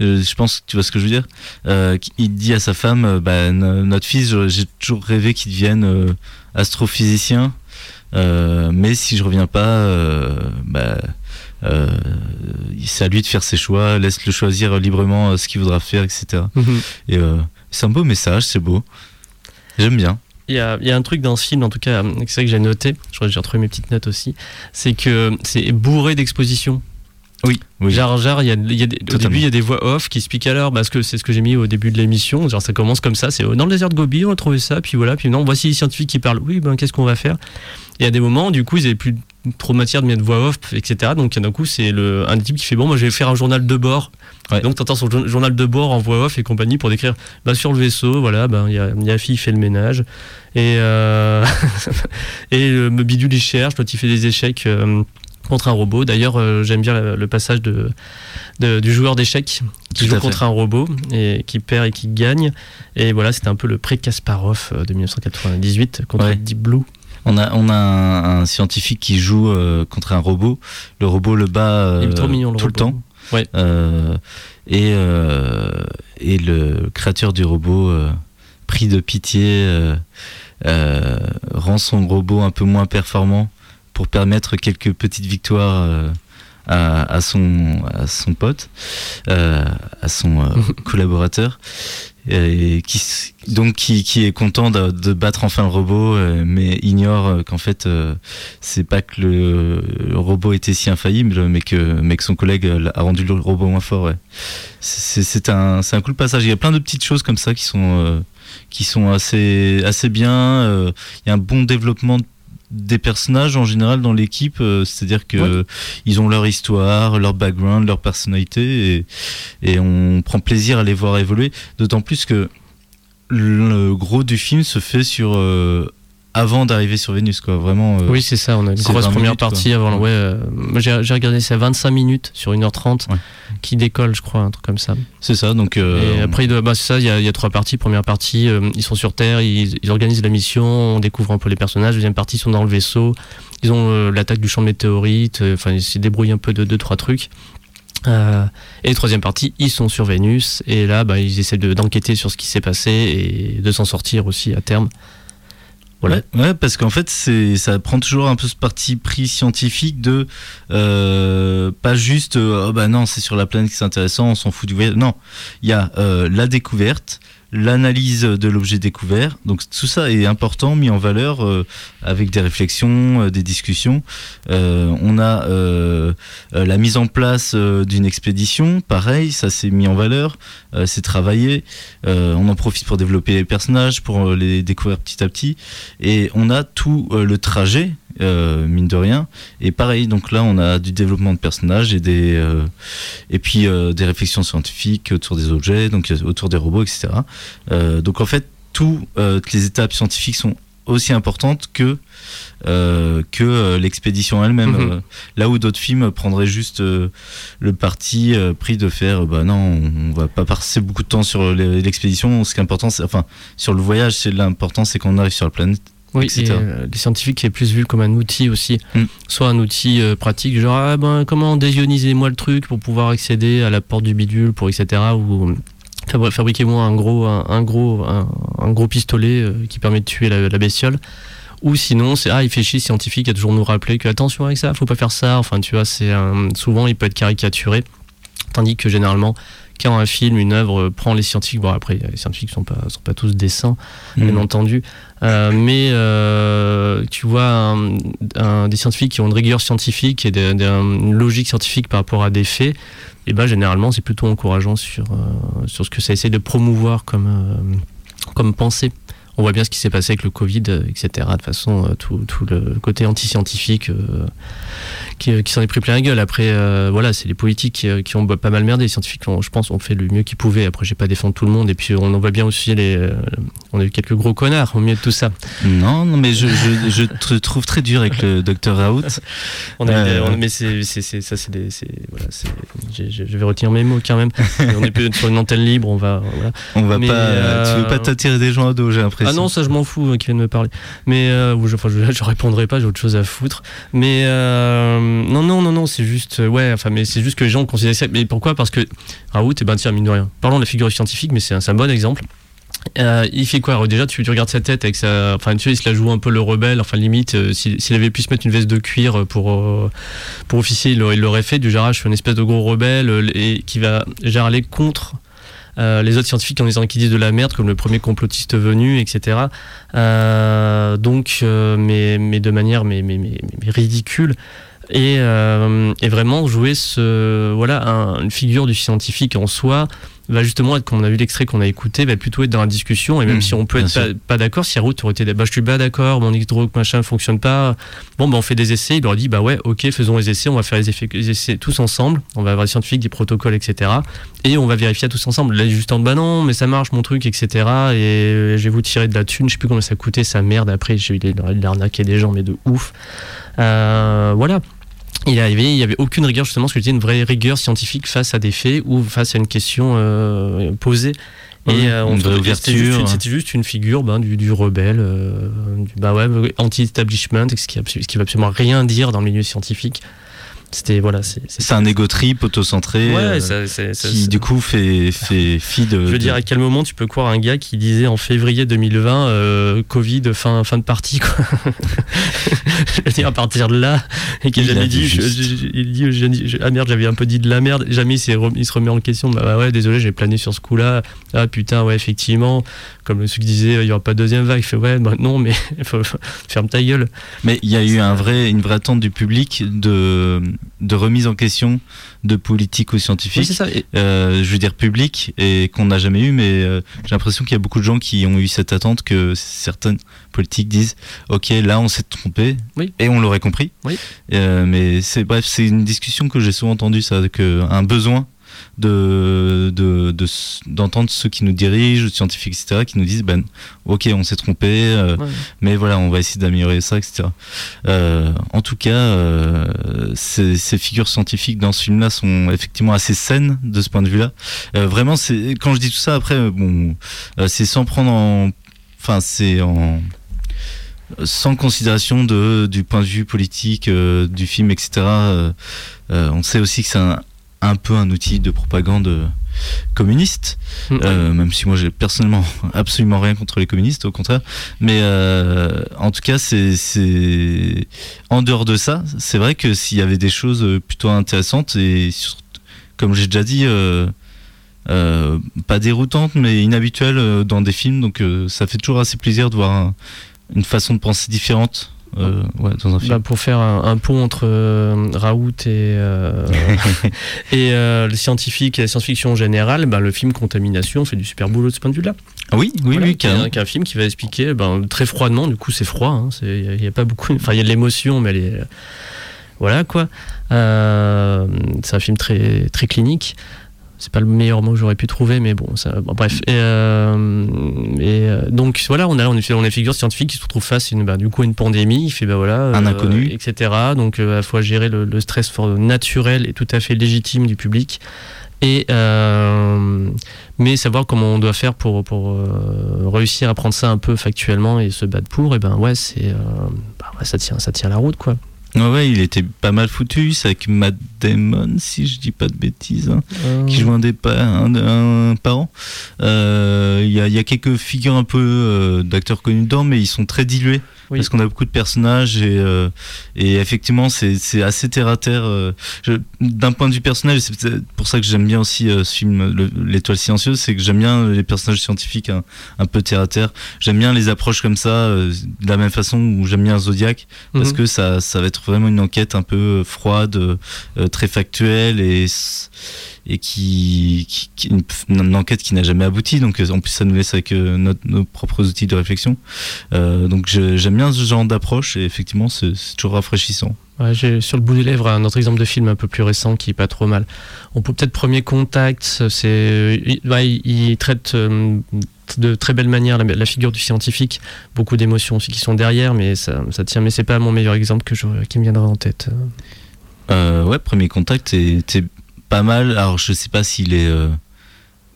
euh, je pense que tu vois ce que je veux dire, euh, il dit à sa femme, euh, bah, no- notre fils, j'ai toujours rêvé qu'il devienne euh, astrophysicien, euh, mais si je reviens pas, euh, bah, euh, c'est à lui de faire ses choix, laisse-le choisir librement euh, ce qu'il voudra faire, etc. Mhm. Et euh, c'est un beau message, c'est beau. J'aime bien. Il y, a, il y a un truc dans ce film, en tout cas, c'est ça que j'ai noté, je crois que j'ai retrouvé mes petites notes aussi, c'est que c'est bourré d'expositions. Oui, oui. Genre, genre, il y a, il y a des- au début, il y a des voix off qui expliquent alors, parce que c'est ce que j'ai mis au début de l'émission. Genre, ça commence comme ça, c'est euh, dans le désert de Gobi, on a trouvé ça, puis voilà, puis non, voici les scientifiques qui parlent. Oui, ben, qu'est-ce qu'on va faire? Et à des moments, du coup, ils n'avaient plus trop de matière de mettre voix off, etc. Donc, d'un coup, c'est le, un type qui fait bon, moi, je vais faire un journal de bord. Ouais. Donc, t'entends son jour- journal de bord en voix off et compagnie pour décrire, bah, sur le vaisseau, voilà, ben, il y a, y a la fille qui fait le ménage. Et, euh, et le bidule, il cherche, l'autre, il fait des échecs. euh, contre un robot. D'ailleurs, euh, j'aime bien le, le passage de, de- du joueur d'échecs qui Tout joue contre un robot et qui perd et qui gagne. Et voilà, c'était un peu le pré-Kasparov de 1998 contre Ouais. Deep Blue. On a, on a un, un scientifique qui joue euh, contre un robot. Le robot le bat euh, Il est trop mignon, le tout le temps. Ouais. Euh, et, et le créateur du robot, pris de pitié, rend son robot un peu moins performant pour permettre quelques petites victoires à, à son, à son pote, à son collaborateur. Et qui, donc qui, qui est content de, de battre enfin le robot, euh, mais ignore euh, qu'en fait euh, c'est pas que le, robot était si infaillible, mais que, mais que son collègue a rendu le robot moins fort. Ouais. C'est un, un cool passage. Il y a plein de petites choses comme ça qui sont, qui sont assez, assez bien. Il y a un bon développement des personnages en général dans l'équipe, euh, c'est-à-dire que ils ont leur histoire, leur background, leur personnalité, et, et on prend plaisir à les voir évoluer. D'autant plus que le gros du film se fait sur euh, avant d'arriver sur Vénus, quoi. Vraiment. euh, Oui, c'est ça, on a une grosse 20 première minutes, quoi. partie avant. Ouais, euh, j'ai regardé, c'est à 25 minutes sur 1h30 Ouais. qui décolle, je crois, un truc comme ça. C'est ça. Donc. euh, Et après, bah, c'est ça, il y, a, il y a trois parties. Première partie, ils sont sur Terre, ils, ils organisent la mission, on découvre un peu les personnages. Deuxième partie, ils sont dans le vaisseau, ils ont euh, l'attaque du champ de météorites, euh, enfin, ils se débrouillent un peu de deux, trois trucs. Euh, et troisième partie, ils sont sur Vénus, et là, bah, ils essaient de- d'enquêter sur ce qui s'est passé et de s'en sortir aussi à terme. Voilà. Ouais, parce qu'en fait, c'est, ça prend toujours un peu ce parti pris scientifique de euh, pas juste, euh, oh bah non, c'est sur la planète que c'est intéressant, on s'en fout du voyage. Non, il y a euh, la découverte, l'analyse de l'objet découvert. Donc tout ça est important, mis en valeur euh, avec des réflexions, euh, des discussions. Euh, on a la mise en place d'une expédition, pareil, ça s'est mis en valeur, c'est travaillé. On en profite pour développer les personnages, pour les découvrir petit à petit. Et on a tout le trajet. Euh, mine de rien et pareil donc là on a du développement de personnages et des euh, et puis euh, des réflexions scientifiques autour des objets donc autour des robots etc donc en fait tout, toutes les étapes scientifiques sont aussi importantes que que l'expédition elle-même. Mhm. Là où d'autres films prendraient juste le parti pris de faire, bah non, on va pas passer beaucoup de temps sur l'expédition. Ce qui est important, c'est enfin sur le voyage, c'est l'important, c'est qu'on arrive sur la planète. Oui, et euh, les scientifiques est plus vu comme un outil aussi, Mm. soit un outil euh, pratique, genre ah ben comment désioniser-moi le truc pour pouvoir accéder à la porte du bidule, pour etc. Ou euh, fabri- fabriquez-moi un gros, un, un gros, un, un gros pistolet euh, qui permet de tuer la, la bestiole. Ou sinon, c'est ah il fait chier scientifique à toujours nous rappeler que attention avec ça, faut pas faire ça. Enfin tu vois, c'est souvent il peut être caricaturé, tandis que généralement quand un film, une œuvre prend les scientifiques, bon après les scientifiques sont pas sont pas tous des saints, bien Mhm. entendu, euh, mais euh, tu vois un- un- des scientifiques qui ont une rigueur scientifique et des- des- une logique scientifique par rapport à des faits, et ben généralement c'est plutôt encourageant sur euh, sur ce que ça essaie de promouvoir comme comme pensée. On voit bien ce qui s'est passé avec le Covid, etc. De toute façon, tout, tout le côté anti-scientifique euh, qui, qui s'en est pris plein la gueule. Après, euh, voilà, c'est les politiques qui, euh, qui ont pas mal merdé. Les scientifiques, ont, je pense, ont fait le mieux qu'ils pouvaient. Après, j'ai pas défendu tout le monde. Et puis, on en voit bien aussi les. euh, on a eu quelques gros connards au milieu de tout ça. Non, non, mais je, je, je te trouve très dur avec le docteur Raoult. On a eu des- Euh, on- mais c'est, ça, c'est des. voilà, je vais retenir mes mots quand même. on est peut-être sur une antenne libre. On va. Voilà. On va Mais, pas. Tu veux pas euh, t'attirer des gens à dos, j'ai l'impression. Ah non, ça je m'en fous euh, qui viennent me parler. Mais euh, je, enfin, je, je répondrai pas, j'ai autre chose à foutre. Mais euh, non, non, non, non, c'est juste, euh, ouais, enfin, mais c'est juste que les gens considèrent ça. Mais pourquoi? Parce que Raoult, eh ben tiens, mine de rien. Parlons de la figure scientifique, mais c'est un, bon exemple. Euh, il fait quoi Déjà, tu, regardes sa tête avec sa. Enfin, tu sais, il se la joue un peu le rebelle. Enfin, limite, euh, s'il avait pu se mettre une veste de cuir pour, pour officier, il l'aurait- fait. Du suis une espèce de gros rebelle et qui va aller contre les autres scientifiques en disant qu'ils disent de la merde, comme le premier complotiste venu, etc. Donc, mais, mais de manière mais, mais, mais ridicule. Et, euh, et vraiment jouer ce, voilà, un- une figure du scientifique en soi va justement être, comme on a vu l'extrait qu'on a écouté, va plutôt être dans la discussion. Et même Mmh, si on peut être pas, d'accord, si Raoult aurait été, bah, je suis pas d'accord, mon hydro machin fonctionne pas, bon, bah, on fait des essais. Il aurait dit, bah ouais, ok, faisons les essais, on va faire les, effets- les essais tous ensemble, on va avoir des scientifiques, des protocoles, etc. Et on va vérifier tous ensemble. Là, juste en bah non, mais ça marche mon truc, etc. Et je vais vous tirer de la thune, je sais plus combien ça coûtait, sa merde. Après, j'ai eu arnaqué des gens, mais de ouf. Euh, voilà. Il n'y avait aucune rigueur, justement, ce que je disais, une vraie rigueur scientifique face à des faits ou face à une question euh, posée. Et euh, on c'était juste, une- c'était juste une figure ben, du, du rebelle, euh, du bah ouais, anti-establishment, ce qui, ce qui veut absolument rien dire dans le milieu scientifique. C'était voilà, c'est un égo trip autocentré Ouais, euh, ça- c'est- ça- qui ça- du coup fait, fait fi de. Je veux dire, à quel moment tu peux croire un gars qui disait en février 2020 euh, Covid, fin, fin de partie, quoi. je veux dire, à partir de là, et qu'il jamais dit je- je- il dit, je- ah merde, j'avais un peu dit de la merde, jamais il, il se remet en question, bah, ouais, désolé, j'ai plané sur ce coup-là, ah putain, ouais, effectivement, comme ceux qui disaient, il y aura pas de deuxième vague, il fait, ouais, bah, non, mais ferme ta gueule. Mais il y a eu un vrai, une vraie attente du public de, de remise en question de politique ou scientifique. Oui, c'est ça. Euh, je veux dire public et qu'on n'a jamais eu, mais euh, j'ai l'impression qu'il y a beaucoup de gens qui ont eu cette attente que certaines politiques disent Ok, là on s'est trompé Oui. et on l'aurait compris. Oui. Euh, mais c'est bref, c'est une discussion que j'ai souvent entendue, ça, que un besoin de de- de d'entendre ceux qui nous dirigent, scientifiques, etc., qui nous disent ben ok, on s'est trompé, euh, Ouais. mais voilà, on va essayer d'améliorer ça, etc. Euh, en tout cas, euh, ces, ces figures scientifiques dans ce film-là sont effectivement assez saines de ce point de vue-là. Euh, vraiment, c'est quand je dis tout ça, après, euh, bon, euh, c'est sans prendre en, enfin, c'est en sans considération de, du point de vue politique euh, du film, etc. Euh, on sait aussi que c'est un, un peu un outil de propagande euh, communiste, Mm. euh, même si moi j'ai personnellement absolument rien contre les communistes, au contraire. Mais euh, en tout cas, c'est en dehors de ça, c'est vrai que s'il y avait des choses plutôt intéressantes et comme j'ai déjà dit. euh, pas déroutante, mais inhabituelle euh, dans des films. Donc ça fait toujours assez plaisir de voir un- une façon de penser différente euh, ouais, dans un film. Bah, pour faire un, un pont entre euh, Raoult et, euh, et euh, le scientifique et la science-fiction en général, bah, le film Contamination fait du super boulot de ce point de vue-là. Ah oui, oui, Voilà, oui, qui est un, film qui va expliquer ben, très froidement, du coup c'est froid, hein, il n'y a, pas beaucoup, enfin il y a de l'émotion, mais elle est, voilà quoi. C'est un film très, très clinique. C'est pas le meilleur mot que j'aurais pu trouver, mais bon, ça, bon, bref. Et, euh, et, euh, donc voilà, on a, on est, on est figure scientifique qui se retrouve face à une, bah, du coup, à une pandémie. Il fait bah voilà, Un inconnu. etc. Donc euh, à la fois gérer le, le stress for- naturel et tout à fait légitime du public. Et euh, mais savoir comment on doit faire pour, pour euh, réussir à prendre ça un peu factuellement et se battre pour, et ben ouais, c'est euh, bah ça tient ça tient la route quoi. Ouais, ouais, il était pas mal foutu. C'est avec Matt Damon, si je dis pas de bêtises, hein, Euh, qui joue un des pa- un, un parent. Euh, Il y, a, il y a quelques figures un peu euh, d'acteurs connus dedans, mais ils sont très dilués. Oui. Parce qu'on a beaucoup de personnages et, euh, et effectivement c'est assez terre à terre. euh, D'un point de vue personnel, c'est pour ça que j'aime bien aussi euh, ce film, le- L'étoile silencieuse, c'est que j'aime bien les personnages scientifiques un, un peu terre à terre. J'aime bien les approches comme ça, euh, de la même façon où j'aime bien Zodiac, parce Mhm. que ça, ça va être vraiment une enquête un peu froide, euh, très factuelle et, et qui, qui- qui- une, une enquête qui n'a jamais abouti. Donc euh, en plus ça nous laisse avec euh, notre- nos propres outils de réflexion. Euh, donc j'aime bien ce genre d'approche et effectivement c'est toujours rafraîchissant. Ouais, j'ai sur le bout des lèvres un autre exemple de film un peu plus récent qui est pas trop mal. On peut peut-être Premier Contact, c'est il, ouais, il- il traite euh, de très belle manière la, la figure du scientifique, beaucoup d'émotions aussi qui sont derrière, mais ça, ça tient. Mais c'est pas mon meilleur exemple que je, qui me viendra en tête. Euh, ouais, premier contact était pas mal. Alors je sais pas s'il est euh,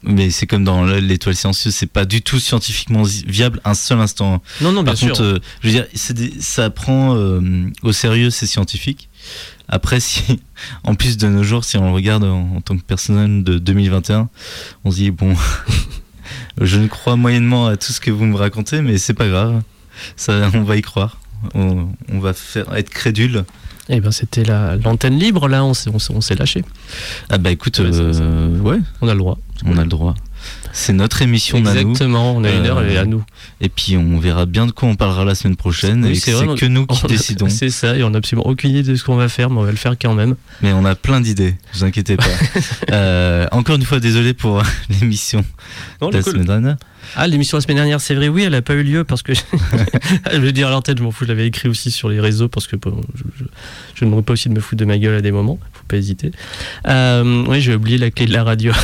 mais c'est comme dans l'étoile silencieuse, c'est pas du tout scientifiquement viable un seul instant. Non, non, Par bien contre, sûr. euh, je veux dire, des- ça prend euh, au sérieux ces scientifiques. Après, si, en plus de nos jours, si on le regarde en, en tant que personne de 2021, on se dit bon, je ne crois moyennement à tout ce que vous me racontez, mais c'est pas grave. Ça, on va y croire. On, on va faire être crédule. Eh ben c'était la- l'antenne libre là, on s'est on s'est- lâché. Ah bah écoute, euh, ouais, On a le droit. on a le droit. C'est notre émission à nous. Exactement, on a une heure, elle est à nous. Et puis on verra bien de quoi on parlera la semaine prochaine. Oui, et c'est que nous qui a- décidons. C'est ça, et on n'a absolument aucune idée de ce qu'on va faire, mais on va le faire quand même. Mais on a plein d'idées, vous inquiétez pas. Euh, encore une fois, désolé pour l'émission de la semaine dernière. Ah, l'émission la semaine dernière, c'est vrai, oui, elle n'a pas eu lieu parce que. je vais dire à l'antenne, je m'en fous, je l'avais écrit aussi sur les réseaux parce que bon, je, je, je ne pas aussi de me foutre de ma gueule à des moments, faut pas hésiter. Euh, oui, j'ai oublié la clé de la radio.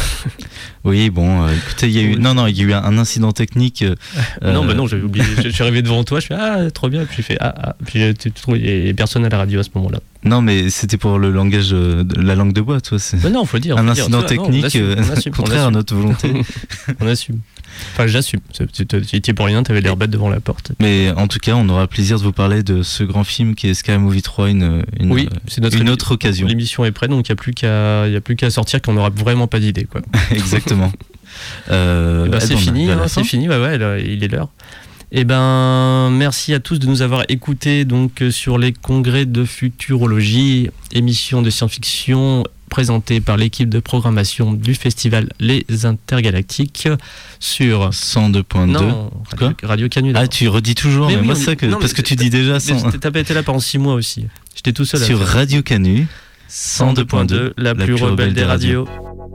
Oui, bon, euh, écoutez, il y a eu, non, non, il y a eu un, un incident technique. euh, non, bah non, j'avais oublié. je, je suis arrivé devant toi, je fais Ah, trop bien, puis j'ai fait Ah, ah. Puis j'ai- tu trouves, il y a personne à la radio à ce moment-là. Non, mais c'était pour le langage, euh, la langue de bois, toi. C'est Mais non, faut le dire. un dire, incident non, on technique, assume, euh, on assume, on contraire à notre volonté. on assume. Enfin, j'assume. Tu étais pour rien, t'avais l'air bête devant la porte. Mais en tout cas, on aura le plaisir de vous parler de ce grand film qui est Sky Movie 3, une, une, Oui, c'est notre une autre occasion. L'émission est prête, donc il n'y a plus qu'à sortir qu'on n'aura vraiment pas d'idée. quoi. Exactement. Euh, eh c'est ben, fini, hein, c'est fini, bah ouais, il est l'heure. Et ben, merci à tous de nous avoir écoutés donc euh, sur les congrès de futurologie, émission de science-fiction présentée par l'équipe de programmation du festival Les Intergalactiques sur 102.2. non Quoi Radio, Radio Canu. Ah, tu redis toujours, mais, oui, moi ça que, non, parce que tu dis déjà mais 100 T'as pas été là pendant 6 mois aussi. J'étais tout seul. sur. Radio Canu 102.2, la, plus rebelle des radios.